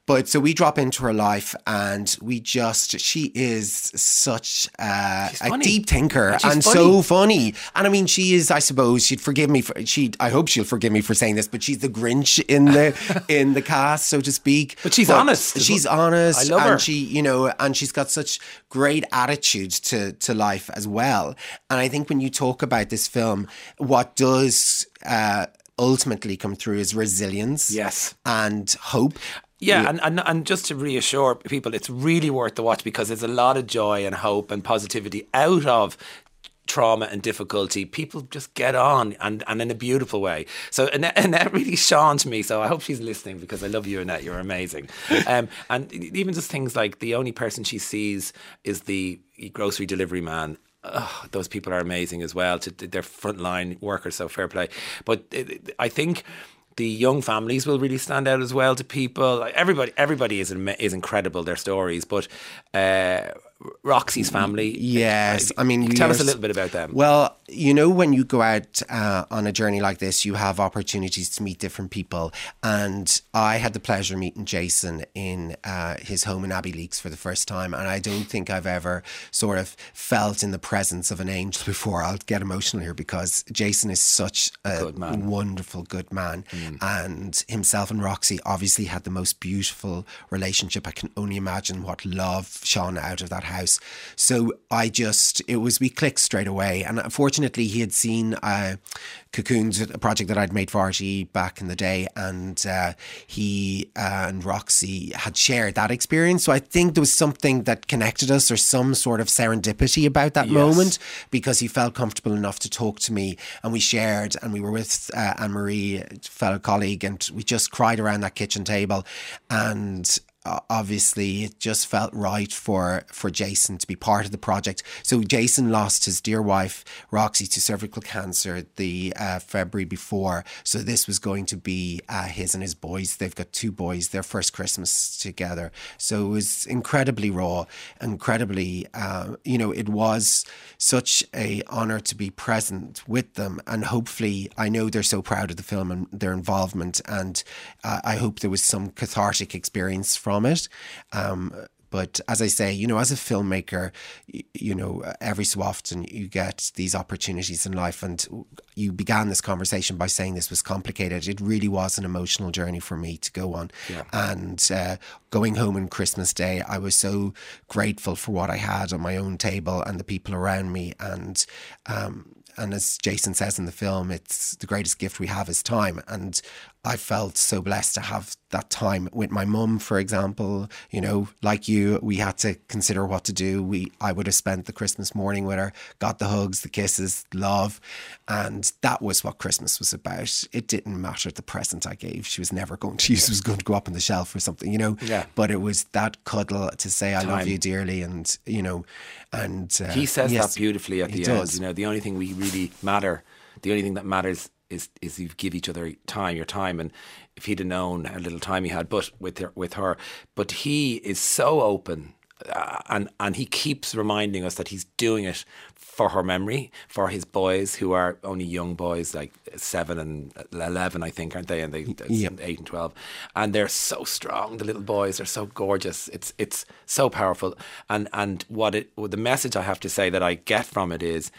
But so we drop into her life, and we just she is such uh, a deep thinker And and, she's so funny. And I mean, she is. I suppose she'd forgive me for she. I hope she'll forgive me for saying this, but she's the Grinch in the in the cast, so to speak. But she's honest. She's honest. I love and her. She, you know, and she's got such great attitude to to life as well. And I think when you talk about this film, what does uh, ultimately come through is resilience. Yes. and hope. Yeah, and, and and just to reassure people, it's really worth the watch because there's a lot of joy and hope and positivity out of trauma and difficulty. People just get on and, and in a beautiful way. So Annette, Annette really shone to me. So I hope she's listening because I love you, Annette. You're amazing. Um, and even just things like the only person she sees is the grocery delivery man. Ugh, those people are amazing as well. To, they're frontline workers, so fair play. But I think the young families will really stand out as well to people. Like, Everybody, everybody is is incredible. Their stories, but uh, Roxy's family. Yes, I mean, tell us a little bit about them. Well, you know, when you go out uh, on a journey like this, you have opportunities to meet different people. And I had the pleasure of meeting Jason in uh, his home in Abbeyleix for the first time. And I don't think I've ever sort of felt in the presence of an angel before. I'll get emotional here because Jason is such a Good man. wonderful, good man. And himself and Roxy obviously had the most beautiful relationship. I can only imagine what love shone out of that house. So I just, it was, we clicked straight away. And unfortunately, he had seen uh, Cocoons, a project that I'd made for RTE back in the day. And uh, he uh, and Roxy had shared that experience. So I think there was something that connected us or some sort of serendipity about that Yes. moment because he felt comfortable enough to talk to me and we shared and we were with uh, Anne Marie, fellow colleague, and we just cried around that kitchen table and obviously it just felt right for for Jason to be part of the project. So Jason lost his dear wife Roxy to cervical cancer the uh, February before. So this was going to be uh, his and his boys. They've got two boys. Their first Christmas together. So it was incredibly raw, incredibly. Uh, you know, it was such a honor to be present with them, and hopefully, I know they're so proud of the film and their involvement, and uh, I hope there was some cathartic experience from it. Um, but as I say, you know, as a filmmaker, you know, every so often you get these opportunities in life. And you began this conversation by saying this was complicated. It really was an emotional journey for me to go on. And uh, going home on Christmas Day, I was so grateful for what I had on my own table and the people around me. And um, and as Jason says in the film, it's the greatest gift we have is time. And I felt so blessed to have that time with my mum, for example. You know, like you, we had to consider what to do. We I would have spent the Christmas morning with her, got the hugs, the kisses, love, and that was what Christmas was about. It didn't matter the present I gave. She was never going to. She was going to go up on the shelf or something, you know. Yeah. But it was that cuddle to say I love you dearly, and you know, and uh, he says yes, that beautifully at he the end. does. You know, the only thing we really matter, the only thing that matters is is you give each other time, your time, and if he'd have known how little time he had, but with her, with her, but he is so open. Uh, and and he keeps reminding us that he's doing it for her memory, for his boys who are only young boys, like seven and eleven, I think, aren't they? And they Yep. eight and twelve, and they're so strong. The little boys are so gorgeous. It's it's so powerful. And and what it the message I have to say that I get from it is,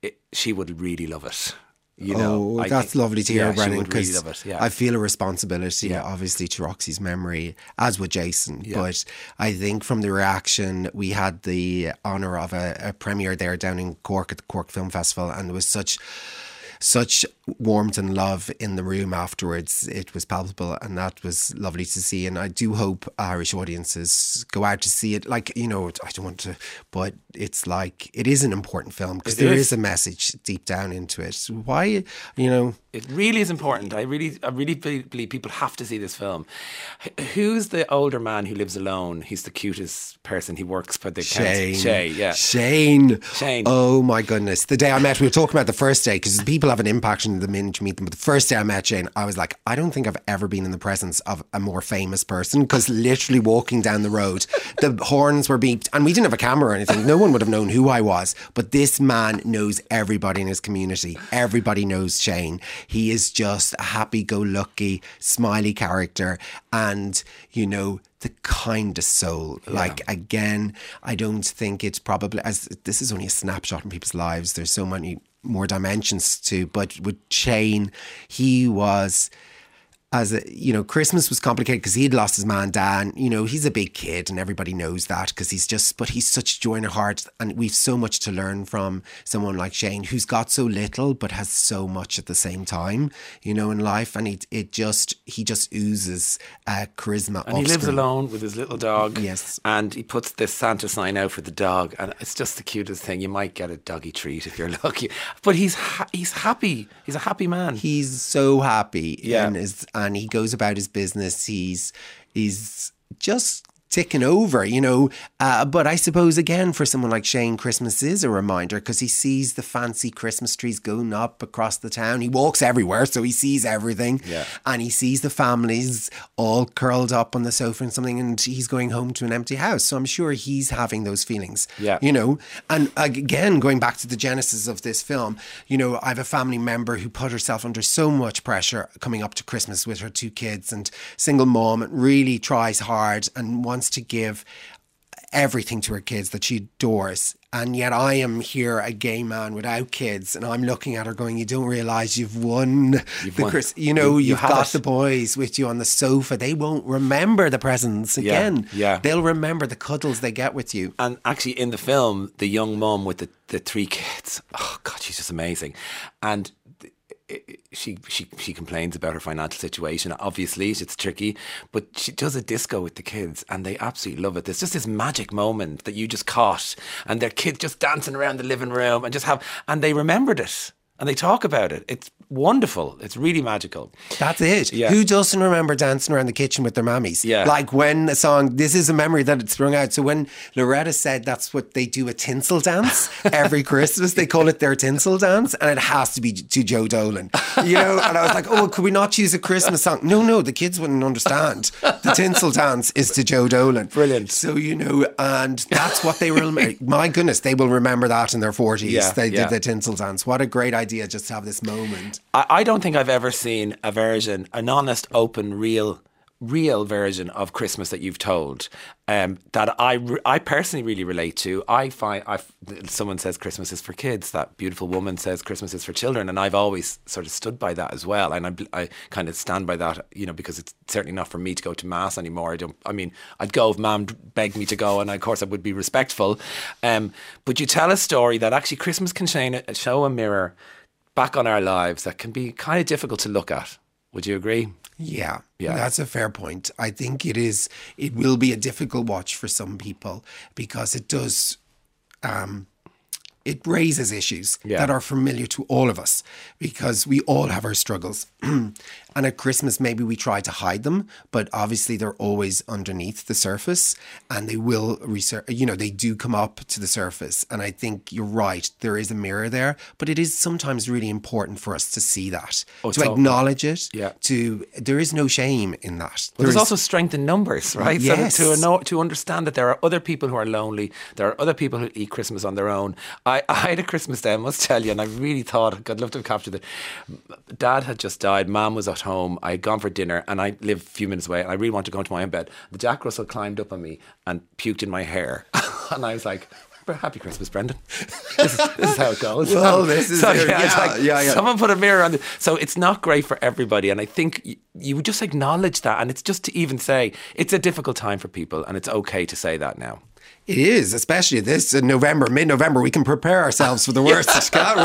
it, she would really love it. You know, oh, I that's think- lovely to hear, she Brendan. would really Because. Yeah, I feel a responsibility, Yeah. obviously, to Roxy's memory, as would Jason. Yeah. But I think from the reaction, we had the honour of a, a premiere there down in Cork at the Cork Film Festival, and there was such such warmth and love in the room afterwards. It was palpable, and that was lovely to see. And I do hope Irish audiences go out to see it. Like you know, I don't want to, but it's like it is an important film because there is. is a message deep down into it. Why, you know, It really is important. I really, I really believe people have to see this film. Who's the older man who lives alone? He's the cutest person. He works for the. Shane. Shay, yeah. Shane. Shane. Oh my goodness. The day I met, we were talking about the first day because people have an impact on The minute you meet them. But the first day I met Shane, I was like, I don't think I've ever been in the presence of a more famous person because literally walking down the road, the horns were beeped, and we didn't have a camera or anything. No one would have known who I was. But this man knows everybody in his community. Everybody knows Shane. He is just a happy-go-lucky, smiley character, and you know the kindest soul. Yeah. Like again, I don't think it's probably as this is only a snapshot in people's lives. There's so many more dimensions to. But with Shane, he was as a, you know, Christmas was complicated because he'd lost his man Dan. You know, he's a big kid, and everybody knows that because he's just. But he's such a joy in heart, and we've so much to learn from someone like Shane, who's got so little but has so much at the same time. You know, in life, and he it just he just oozes uh, charisma. And he lives screen. alone with his little dog. Yes, and he puts this Santa sign out for the dog, and it's just the cutest thing. You might get a doggy treat if you're lucky, but he's ha- he's happy. He's a happy man. He's so happy. Yeah. And is and he goes about his business. He's he's just ticking over, you know. Uh, but I suppose, again, for someone like Shane, Christmas is a reminder because he sees the fancy Christmas trees going up across the town. He walks everywhere, so he sees everything. Yeah. And he sees the families all curled up on the sofa and something, and he's going home to an empty house. So I'm sure he's having those feelings. Yeah. You know, and again, going back to the genesis of this film, you know, I have a family member who put herself under so much pressure coming up to Christmas with her two kids and single mom and really tries hard and wants to give everything to her kids that she adores. And yet I am here, a gay man without kids, and I'm looking at her going, You don't realise you've won You've the won. Chris you know, You- you you've got it. the boys with you on the sofa. They won't remember the presents again. yeah. yeah. They'll remember the cuddles they get with you. And actually, in the film, the young mum with the, the three kids, oh god, she's just amazing. And th- i- i- she she she complains about her financial situation. Obviously, it's tricky, but she does a disco with the kids, and they absolutely love it. There's just this magic moment that you just caught, and their kids just dancing around the living room and just have, and they remembered it, and they talk about it. It's wonderful. It's really magical. That's it. Yeah. Who doesn't remember dancing around the kitchen with their mammies? Yeah. Like when a song, this is a memory that it sprung out. So when Loretta said that's what they do a tinsel dance every Christmas, they call it their tinsel dance, and it has to be to Joe Dolan. You know, and I was like, oh, could we not choose a Christmas song? No, no, the kids wouldn't understand. The tinsel dance is to Joe Dolan. Brilliant. So, you know, and that's what they will, my goodness, they will remember that in their 40s. Yeah, they yeah. did the tinsel dance. What a great idea just to have this moment. I, I don't think I've ever seen a version, an honest, open, real, real version of Christmas that you've told um, that I, re- I personally really relate to. I find I someone says Christmas is for kids. That beautiful woman says Christmas is for children, and I've always sort of stood by that as well. And I, I kind of stand by that, you know, because it's certainly not for me to go to mass anymore. I don't. I mean, I'd go if Mum begged me to go, and of course I would be respectful. Um, but you tell a story that actually Christmas can show a mirror back on our lives that can be kind of difficult to look at. Would you agree? Yeah, Yeah. that's a fair point. I think it is. It will be a difficult watch for some people because it does. Um, it raises issues Yeah. that are familiar to all of us because we all have our struggles. and at Christmas, maybe we try to hide them, but obviously they're always underneath the surface and they will, resur- you know, they do come up to the surface. And I think you're right, there is a mirror there, but it is sometimes really important for us to see that, Oh, to acknowledge it. Yeah. To there is no shame in that. But there's There is- also strength in numbers, right? Yes. So to know, to understand that there are other people who are lonely, there are other people who eat Christmas on their own. I, I had a Christmas day, I must tell you, and I really thought I'd love to have captured it. Dad had just died, mom was at home, I had gone for dinner, and I live a few minutes away, and I really wanted to go into my own bed. The Jack Russell climbed up on me and puked in my hair, and I was like. Happy Christmas, Brendan. This is, this is how it goes. Well, this is- it's yeah, yeah, yeah. Someone put a mirror on. The, so it's not great for everybody, and I think y- you would just acknowledge that, and it's just to even say it's a difficult time for people, and it's okay to say that now. It is, especially this in November, mid November. We can prepare ourselves for the worst, can't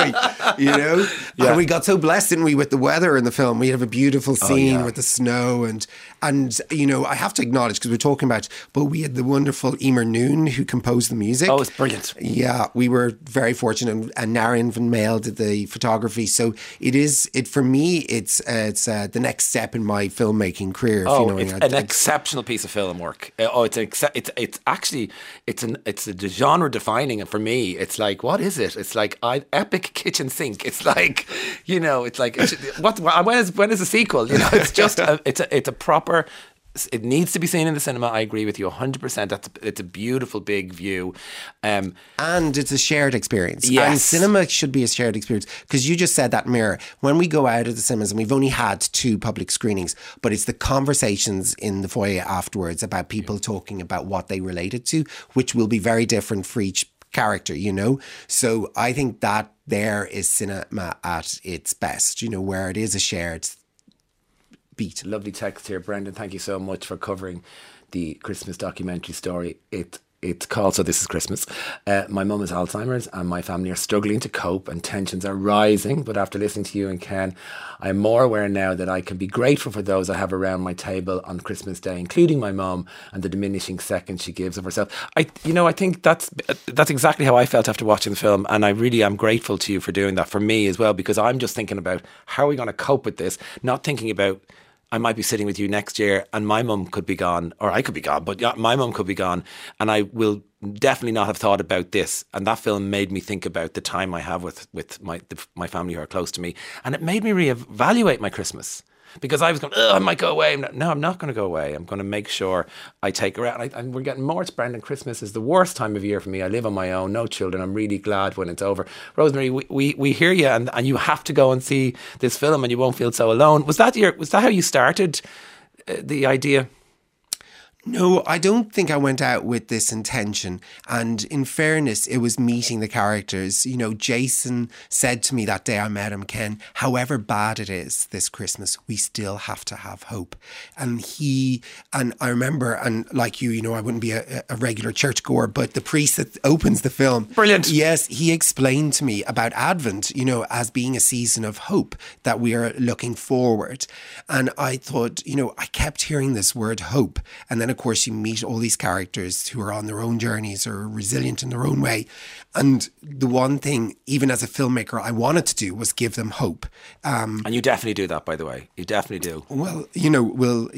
we? You know? Yeah. And we got so blessed, didn't we, with the weather in the film? We have a beautiful scene Oh, yeah. with the snow and and you know, I have to acknowledge because we're talking about but we had the wonderful Emer Noon who composed the music. Oh, it's brilliant. Yeah, we were very fortunate, and, and Narian Van Mail did the photography. So it is it for me. It's uh, it's uh, the next step in my filmmaking career. If Oh, you know, it's I- an I- exceptional piece of film work. Uh, Oh, it's an it's it's actually it's an it's a genre defining, and for me, it's like what is it? It's like I, epic kitchen sink. It's like you know, it's like it's, what when is when is the sequel? You know, it's just a, it's a it's a proper it needs to be seen in the cinema. I agree with you 100%. That's it's a beautiful big view. Um, and it's a shared experience. Yes. And cinema should be a shared experience because you just said that mirror. When we go out of the cinemas and we've only had two public screenings, but it's the conversations in the foyer afterwards about people talking about what they related to, which will be very different for each character, you know? So I think that there is cinema at its best, you know, where it is a shared beat. Lovely text here, Brendan. Thank you so much for covering the Christmas documentary story. It it's called So This Is Christmas. Uh, my mum has Alzheimer's and my family are struggling to cope and tensions are rising. But after listening to you and Ken, I'm more aware now that I can be grateful for those I have around my table on Christmas Day, including my mum and the diminishing seconds she gives of herself. I, you know, I think that's that's exactly how I felt after watching the film, and I really am grateful to you for doing that for me as well because I'm just thinking about how are we going to cope with this, not thinking about I might be sitting with you next year and my mum could be gone, or I could be gone, but my mum could be gone, and I will definitely not have thought about this. And that film made me think about the time I have with with my the, my family who are close to me, and it made me reevaluate my Christmas because I was going, I might go away. No, I'm not going to go away. I'm going to make sure I take her out. And, I, we're getting more. It's Brendan. Christmas is the worst time of year for me. I live on my own, no children. I'm really glad when it's over. Rosemary, we, we, we hear you, and, and you have to go and see this film, and you won't feel so alone. Was that your? Was that how you started uh, the idea? No, I don't think I went out with this intention. And in fairness, it was meeting the characters. You know, Jason said to me that day I met him, Ken, however bad it is this Christmas, we still have to have hope. And he, and I remember, and like you, you know, I wouldn't be a, a regular churchgoer, but the priest that opens the film. Brilliant. Yes, he explained to me about Advent, you know, as being a season of hope that we are looking forward. And I thought, you know, I kept hearing this word hope. And then of course, you meet all these characters who are on their own journeys or resilient in their own way. And the one thing, even as a filmmaker, I wanted to do was give them hope. Um, and you definitely do that, by the way. You definitely do. Well, you know, well,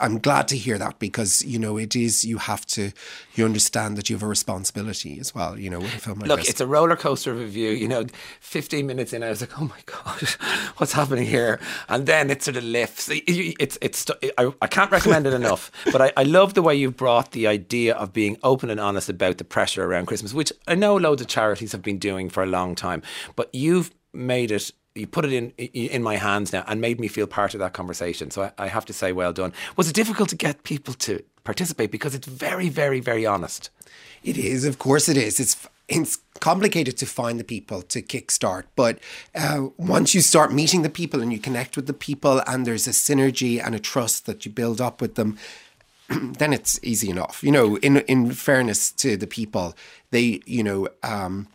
I'm glad to hear that because you know it is. You have to. You understand that you have a responsibility as well. You know, with a film like Look, this. it's a roller coaster of a view. You know, 15 minutes in, I was like, oh my god, what's happening here? And then it sort of lifts. It's it's. I, I can't recommend it enough. But I, I love the way you've brought the idea of being open and honest about the pressure around Christmas, which I know loads charities have been doing for a long time. But you've made it you put it in in my hands now and made me feel part of that conversation. So I, I, have to say, well done. Was it difficult to get people to participate because it's very, very, very honest? It is, of course, it is. It's it's complicated to find the people to kickstart, but uh, once you start meeting the people and you connect with the people, and there's a synergy and a trust that you build up with them. then it's easy enough. You know, in in fairness to the people, they you know um,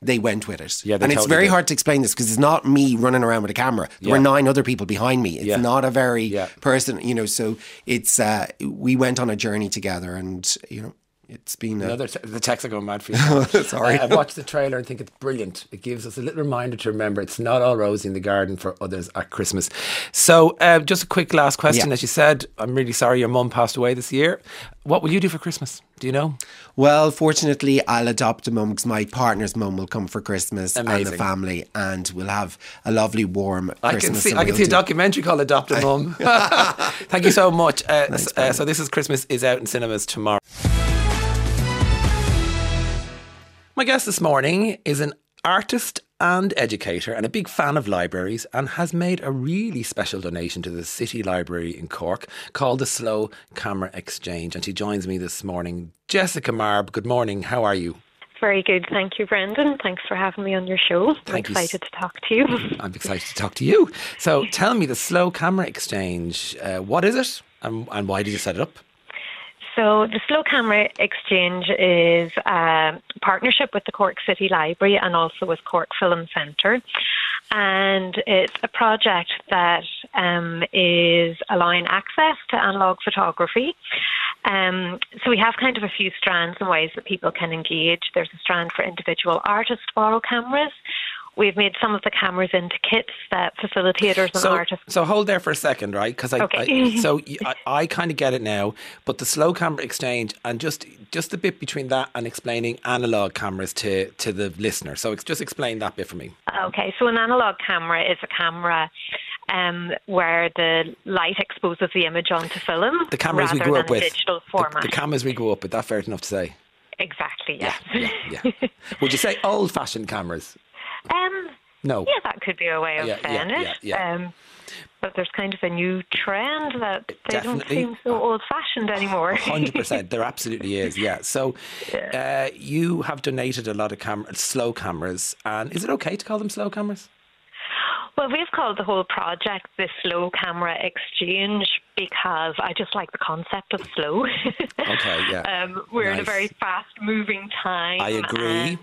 they went with it. Yeah, and it's totally very did. hard to explain this because it's not me running around with a camera. There Yeah. were nine other people behind me. It's Yeah. not a very Yeah. person, you know. So it's uh, we went on a journey together, and you know, it's been Another te- the texts are going mad for you. Sorry. I, have watched the trailer and think it's brilliant. It gives us a little reminder to remember it's not all rosy in the garden for others at Christmas. So, uh, just a quick last question. Yeah. As you said, I'm really sorry your mum passed away this year. What will you do for Christmas? Do you know? Well, fortunately, I'll adopt a mum because my partner's mum will come for Christmas and the family, and we'll have a lovely warm I can see. I can see a documentary called "Adopt a Mum." Thank you so much. Uh, uh, so this is Christmas is out in cinemas tomorrow. My guest this morning is an artist and educator and a big fan of libraries and has made a really special donation to the City Library in Cork called the Slow Camera Exchange. And she joins me this morning. Jessica Marbe, good morning. How are you? Very good. Thank you, Brendan. Thanks for having me on your show. Thank I'm you. excited to talk to you. I'm excited to talk to you. So tell me the Slow Camera Exchange. Uh, what is it and, and why did you set it up? So, the Slow Camera Exchange is a partnership with the Cork City Library and also with Cork Film Centre. And it's a project that um, is allowing access to analogue photography. Um, so, we have kind of a few strands and ways that people can engage. There's a strand for individual artists to borrow cameras. We've made some of the cameras into kits that facilitators and So, artists. so hold there for a second, right? Because I, Okay. I, so I, I kind of get it now, but the slow camera exchange and just just the bit between that and explaining analog cameras to to the listener. So just explain that bit for me. Okay, so an analog camera is a camera um, where the light exposes the image onto film The cameras we grew up with. digital The- format. The, cameras we grew up with. That's fair enough to say. exactly, Yeah, yeah, yeah. Would you say old-fashioned cameras? Um, No. yeah, that could be a way of Yeah, yeah, it. yeah. Um, but there's kind of a new trend that they don't seem so old-fashioned anymore. Hundred percent, there absolutely is. Yeah. So, uh, you have donated a lot of camera, slow cameras, and is it okay to call them slow cameras? Well, we've called the whole project the Slow Camera Exchange because I just like the concept of slow. Okay, yeah. um, we're in a very fast moving time. I agree.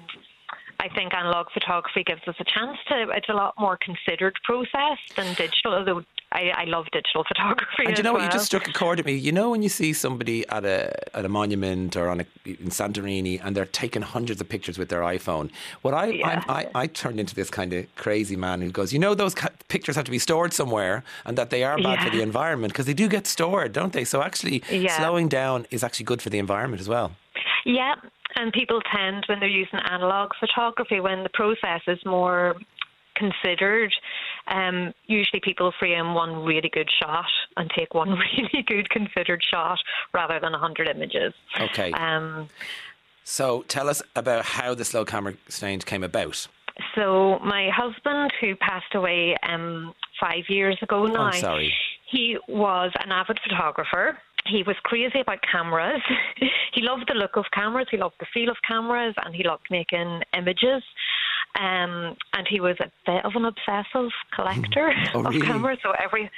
I think analog photography gives us a chance to, it's a lot more considered process than digital, although I, I love digital photography. And you know what? well. You just struck a chord at me. You know when you see somebody at a at a monument or on a, in Santorini and they're taking hundreds of pictures with their iPhone. What I Yeah. I, I, I turned into this kind of crazy man who goes, you know, those ca- pictures have to be stored somewhere, and that they are bad for the environment because they do get stored, don't they? So actually, Yeah. slowing down is actually good for the environment as well. Yeah, and people tend when they're using analog photography when the process is more considered. Um, usually, people frame one really good shot and take one really good considered shot rather than a hundred images. Okay. Um, So tell us about how the slow camera exchange came about. so my husband, who passed away um, five years ago now, sorry. he was an avid photographer. He was crazy about cameras. he loved the look of cameras. He loved the feel of cameras, and he loved making images. Um, and he was a bit of an obsessive collector Oh, of really? cameras. So every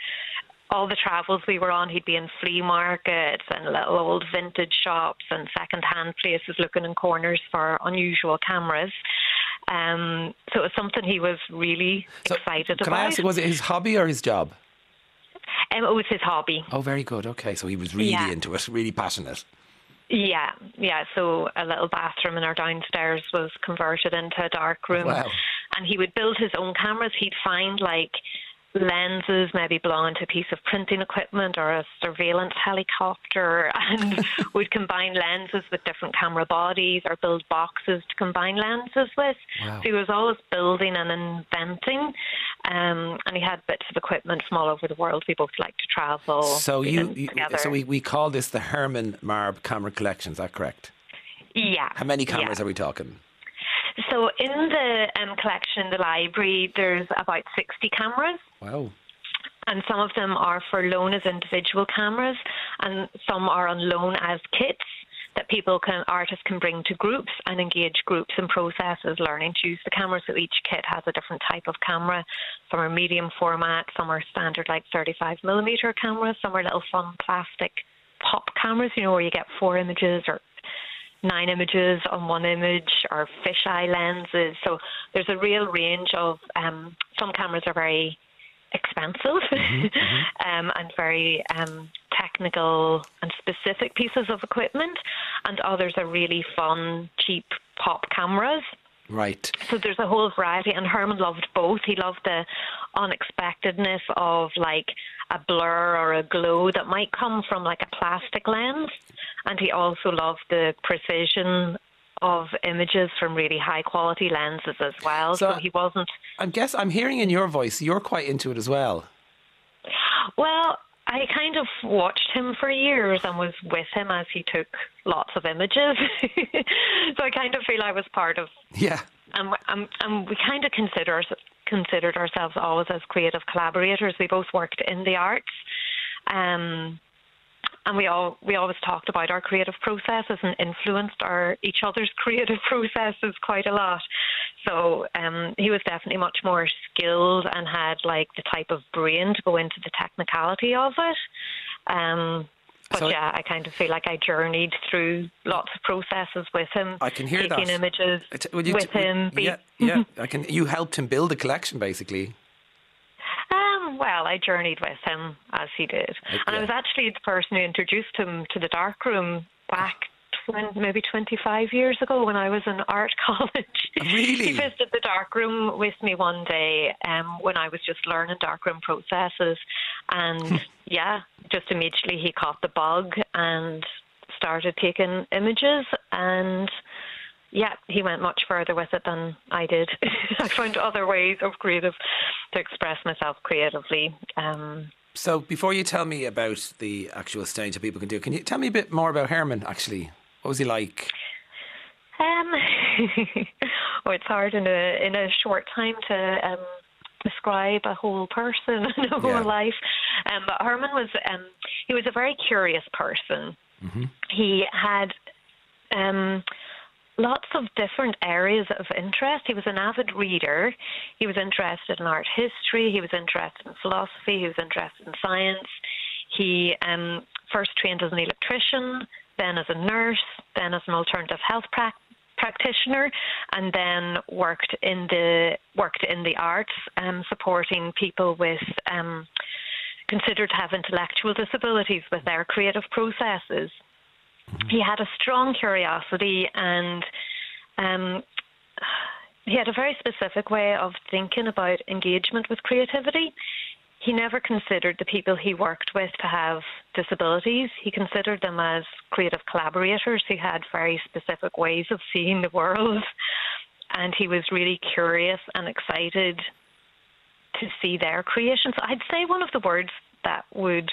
all the travels we were on, he'd be in flea markets and little old vintage shops and second-hand places looking in corners for unusual cameras. Um, so it was something he was really So, excited Can about. I ask, was it his hobby or his job? Um, it was his hobby. Oh, very good. Okay, so he was really Yeah. into it, really passionate. Yeah, yeah. So a little bathroom in our downstairs was converted into a dark room. Wow. And he would build his own cameras. He'd find like lenses maybe belonging to a piece of printing equipment or a surveillance helicopter and would combine lenses with different camera bodies or build boxes to combine lenses with. Wow. So he was always building and inventing. Um, and he had bits of equipment from all over the world. We both like to travel. So you, you so we, we call this the Herman Marbe camera collection. Is that correct? yeah. How many cameras yeah. are we talking? So in the um, collection in the library, there's about 60 cameras. Wow. And some of them are for loan as individual cameras, and some are on loan as kits that people can, artists can bring to groups and engage groups in processes, learning to use the camera. So each kit has a different type of camera. Some are medium format, some are standard like 35 millimeter cameras, some are little fun plastic pop cameras, you know, where you get four images or nine images on one image or fisheye lenses. So there's a real range of um, some cameras are very expensive um, and very um, technical and specific pieces of equipment, and others are really fun, cheap pop cameras. Right. So there's a whole variety, and Herman loved both. He loved the unexpectedness of like a blur or a glow that might come from like a plastic lens, and he also loved the precision of images from really high quality lenses as well. So- So, he wasn't. I guess I'm hearing in your voice you're quite into it as well. Well, I kind of watched him for years and was with him as he took lots of images. so I kind of feel I was part of Yeah. and, and, and we kind of consider considered ourselves always as creative collaborators. We both worked in the arts, um, and we all we always talked about our creative processes and influenced our each other's creative processes quite a lot. So um, he was definitely much more skilled and had like the type of brain to go into the technicality of it. Um, but So- yeah, I kind of feel like I journeyed through lots of processes with him. I can hear taking that. images I t- you with t- him. Yeah, yeah. I can. You helped him build a collection, basically. Well, I journeyed with him as he did. And. I was actually the person who introduced him to the darkroom back when maybe 25 years ago when I was in art college. Really? he visited the darkroom with me one day um, when I was just learning darkroom processes. And yeah, just immediately he caught the bug and started taking images and yeah, he went much further with it than I did. I found other ways of creative to express myself creatively. Um, So before you tell me about the actual stage that people can do, can you tell me a bit more about Herman? Actually, what was he like? Um, oh, it's hard in a in a short time to um, describe a whole person and a whole Yeah. life. Um, but Herman was um, he was a very curious person. He had um, lots of different areas of interest. He was an avid reader. He was interested in art history. He was interested in philosophy. He was interested in science. He um, first trained as an electrician, then as a nurse, then as an alternative health prac practitioner, and then worked in the worked in the arts, um, supporting people with. Um, considered to have intellectual disabilities with their creative processes. He had a strong curiosity and um, he had a very specific way of thinking about engagement with creativity. He never considered the people he worked with to have disabilities. He considered them as creative collaborators who had very specific ways of seeing the world. And he was really curious and excited to see their creations. I'd say one of the words that would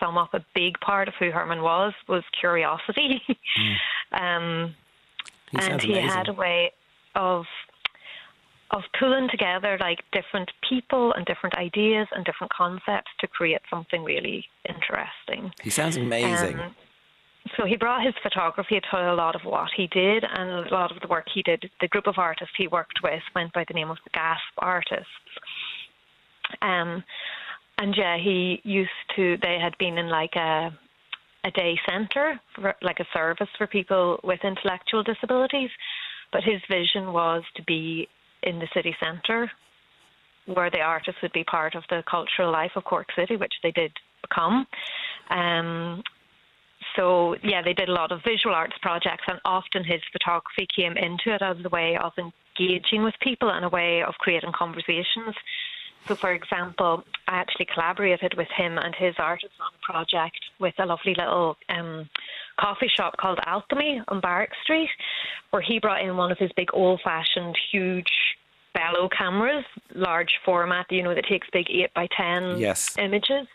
sum up a big part of who Herman was was curiosity. um, and he had a way of of pulling together like different people and different ideas and different concepts to create something really interesting. He sounds amazing. Um, so he brought his photography to a lot of what he did, and a lot of the work he did. The group of artists he worked with went by the name of the Gasp Artists. Um, and yeah, he used to. They had been in like a a day centre, like a service for people with intellectual disabilities. But his vision was to be in the city centre, where the artists would be part of the cultural life of Cork City, which they did become. Um, so yeah, they did a lot of visual arts projects, and often his photography came into it as a way of engaging with people and a way of creating conversations. So, for example, I actually collaborated with him and his artists on a project with a lovely little um, coffee shop called Alchemy on Barrack Street, where he brought in one of his big old-fashioned, huge bellow cameras, large format, you know, that takes big eight by ten Yes. images,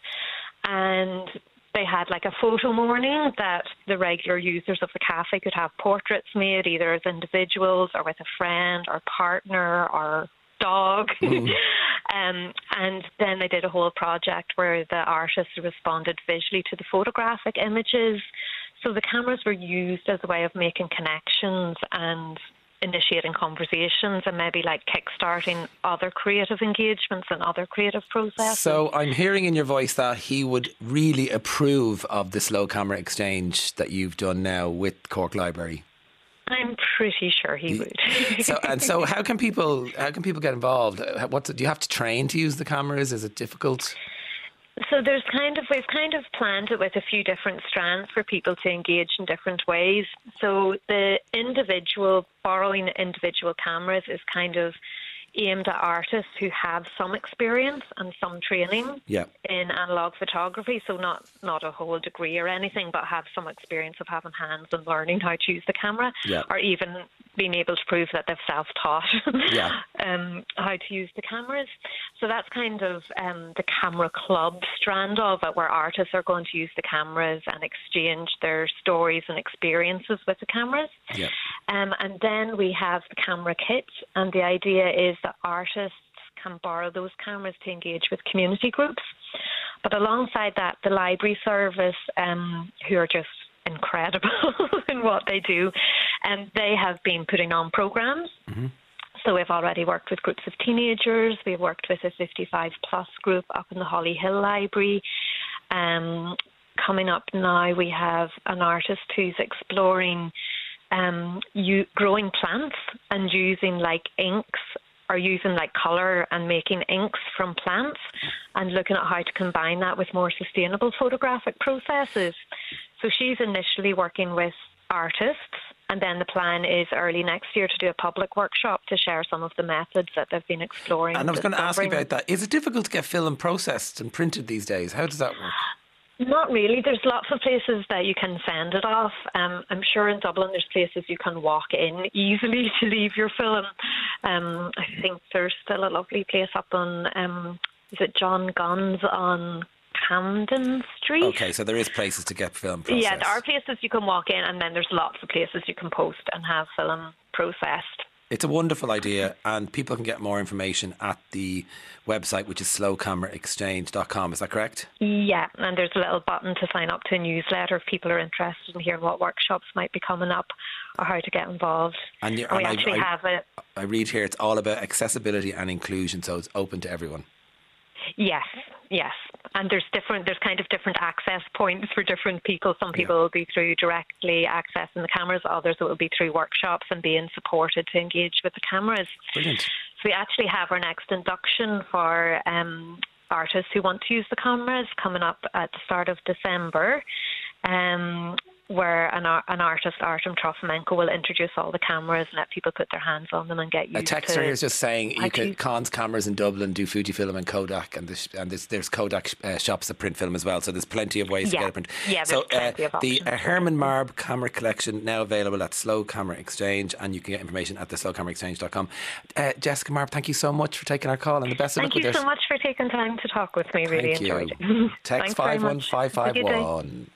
and they had like a photo morning that the regular users of the cafe could have portraits made either as individuals or with a friend or partner or dog. um, and then they did a whole project where the artists responded visually to the photographic images. So the cameras were used as a way of making connections and initiating conversations and maybe like kickstarting other creative engagements and other creative processes. So I'm hearing in your voice that he would really approve of the slow camera exchange that you've done now with Cork Library. I'm pretty sure he would. So and so, how can people how can people get involved? Uh, What do you have to train to use the cameras? Is it difficult? So there's kind of we've kind of planned it with a few different strands for people to engage in different ways. So the individual borrowing individual cameras is kind of aimed at artists who have some experience and some training Yeah. in analog photography. So not not a whole degree or anything, but have some experience of having hands and learning how to use the camera, Yeah. or even being able to prove that they've self-taught Yeah. um, how to use the cameras. So that's kind of um, the camera club strand of it, where artists are going to use the cameras and exchange their stories and experiences with the cameras. Yeah. Um, and then we have the camera kit, and the idea is that artists can borrow those cameras to engage with community groups. But alongside that, the library service, um, who are just incredible in what they do, and they have been putting on programs. So we've already worked with groups of teenagers. We've worked with a 55 plus group up in the Hollyhill Library. Um, coming up now, we have an artist who's exploring um, you, growing plants and using like inks or using like colour and making inks from plants and looking at how to combine that with more sustainable photographic processes. So she's initially working with artists. And then the plan is early next year to do a public workshop to share some of the methods that they've been exploring. And I was going to ask you about that. Is it difficult to get film processed and printed these days? How does that work? Not really. There's lots of places that you can send it off. Um, I'm sure in Dublin there's places you can walk in easily to leave your film. Um, I think there's still a lovely place up on, um, is it John Gunn's on Camden Street? Okay, so there is places to get film processed. Yeah, there are places you can walk in, and then there's lots of places you can post and have film processed. It's a wonderful idea, and people can get more information at the website, which is slowcameraexchange.com. Is that correct? Yeah, and there's a little button to sign up to a newsletter if people are interested in hearing what workshops might be coming up or how to get involved. And you- we and I- actually I- have a I read here it's all about accessibility and inclusion, so it's open to everyone. Yes, yes. And there's different there's kind of different access points for different people. Some people will be through directly accessing the cameras, others it will be through workshops and being supported to engage with the cameras. Brilliant. So we actually have our next induction for um, artists who want to use the cameras coming up at the start of December. Um, where an, an artist, Artem Trofimenko, will introduce all the cameras and let people put their hands on them and get you. A texter here is just saying you can, Conns cameras in Dublin do Fujifilm and Kodak, and there's, and there's, there's Kodak uh, shops that print film as well. So there's plenty of ways yeah. to get a print. Yeah, so uh, the uh, Herman Marbe camera collection now available at Slow Camera Exchange, and you can get information at the slowcameraexchange.com. Uh, Jessica Marbe, thank you so much for taking our call and the best of thank luck with. Thank you so much for taking time to talk with me. Really thank enjoyed you. it. Text 51551.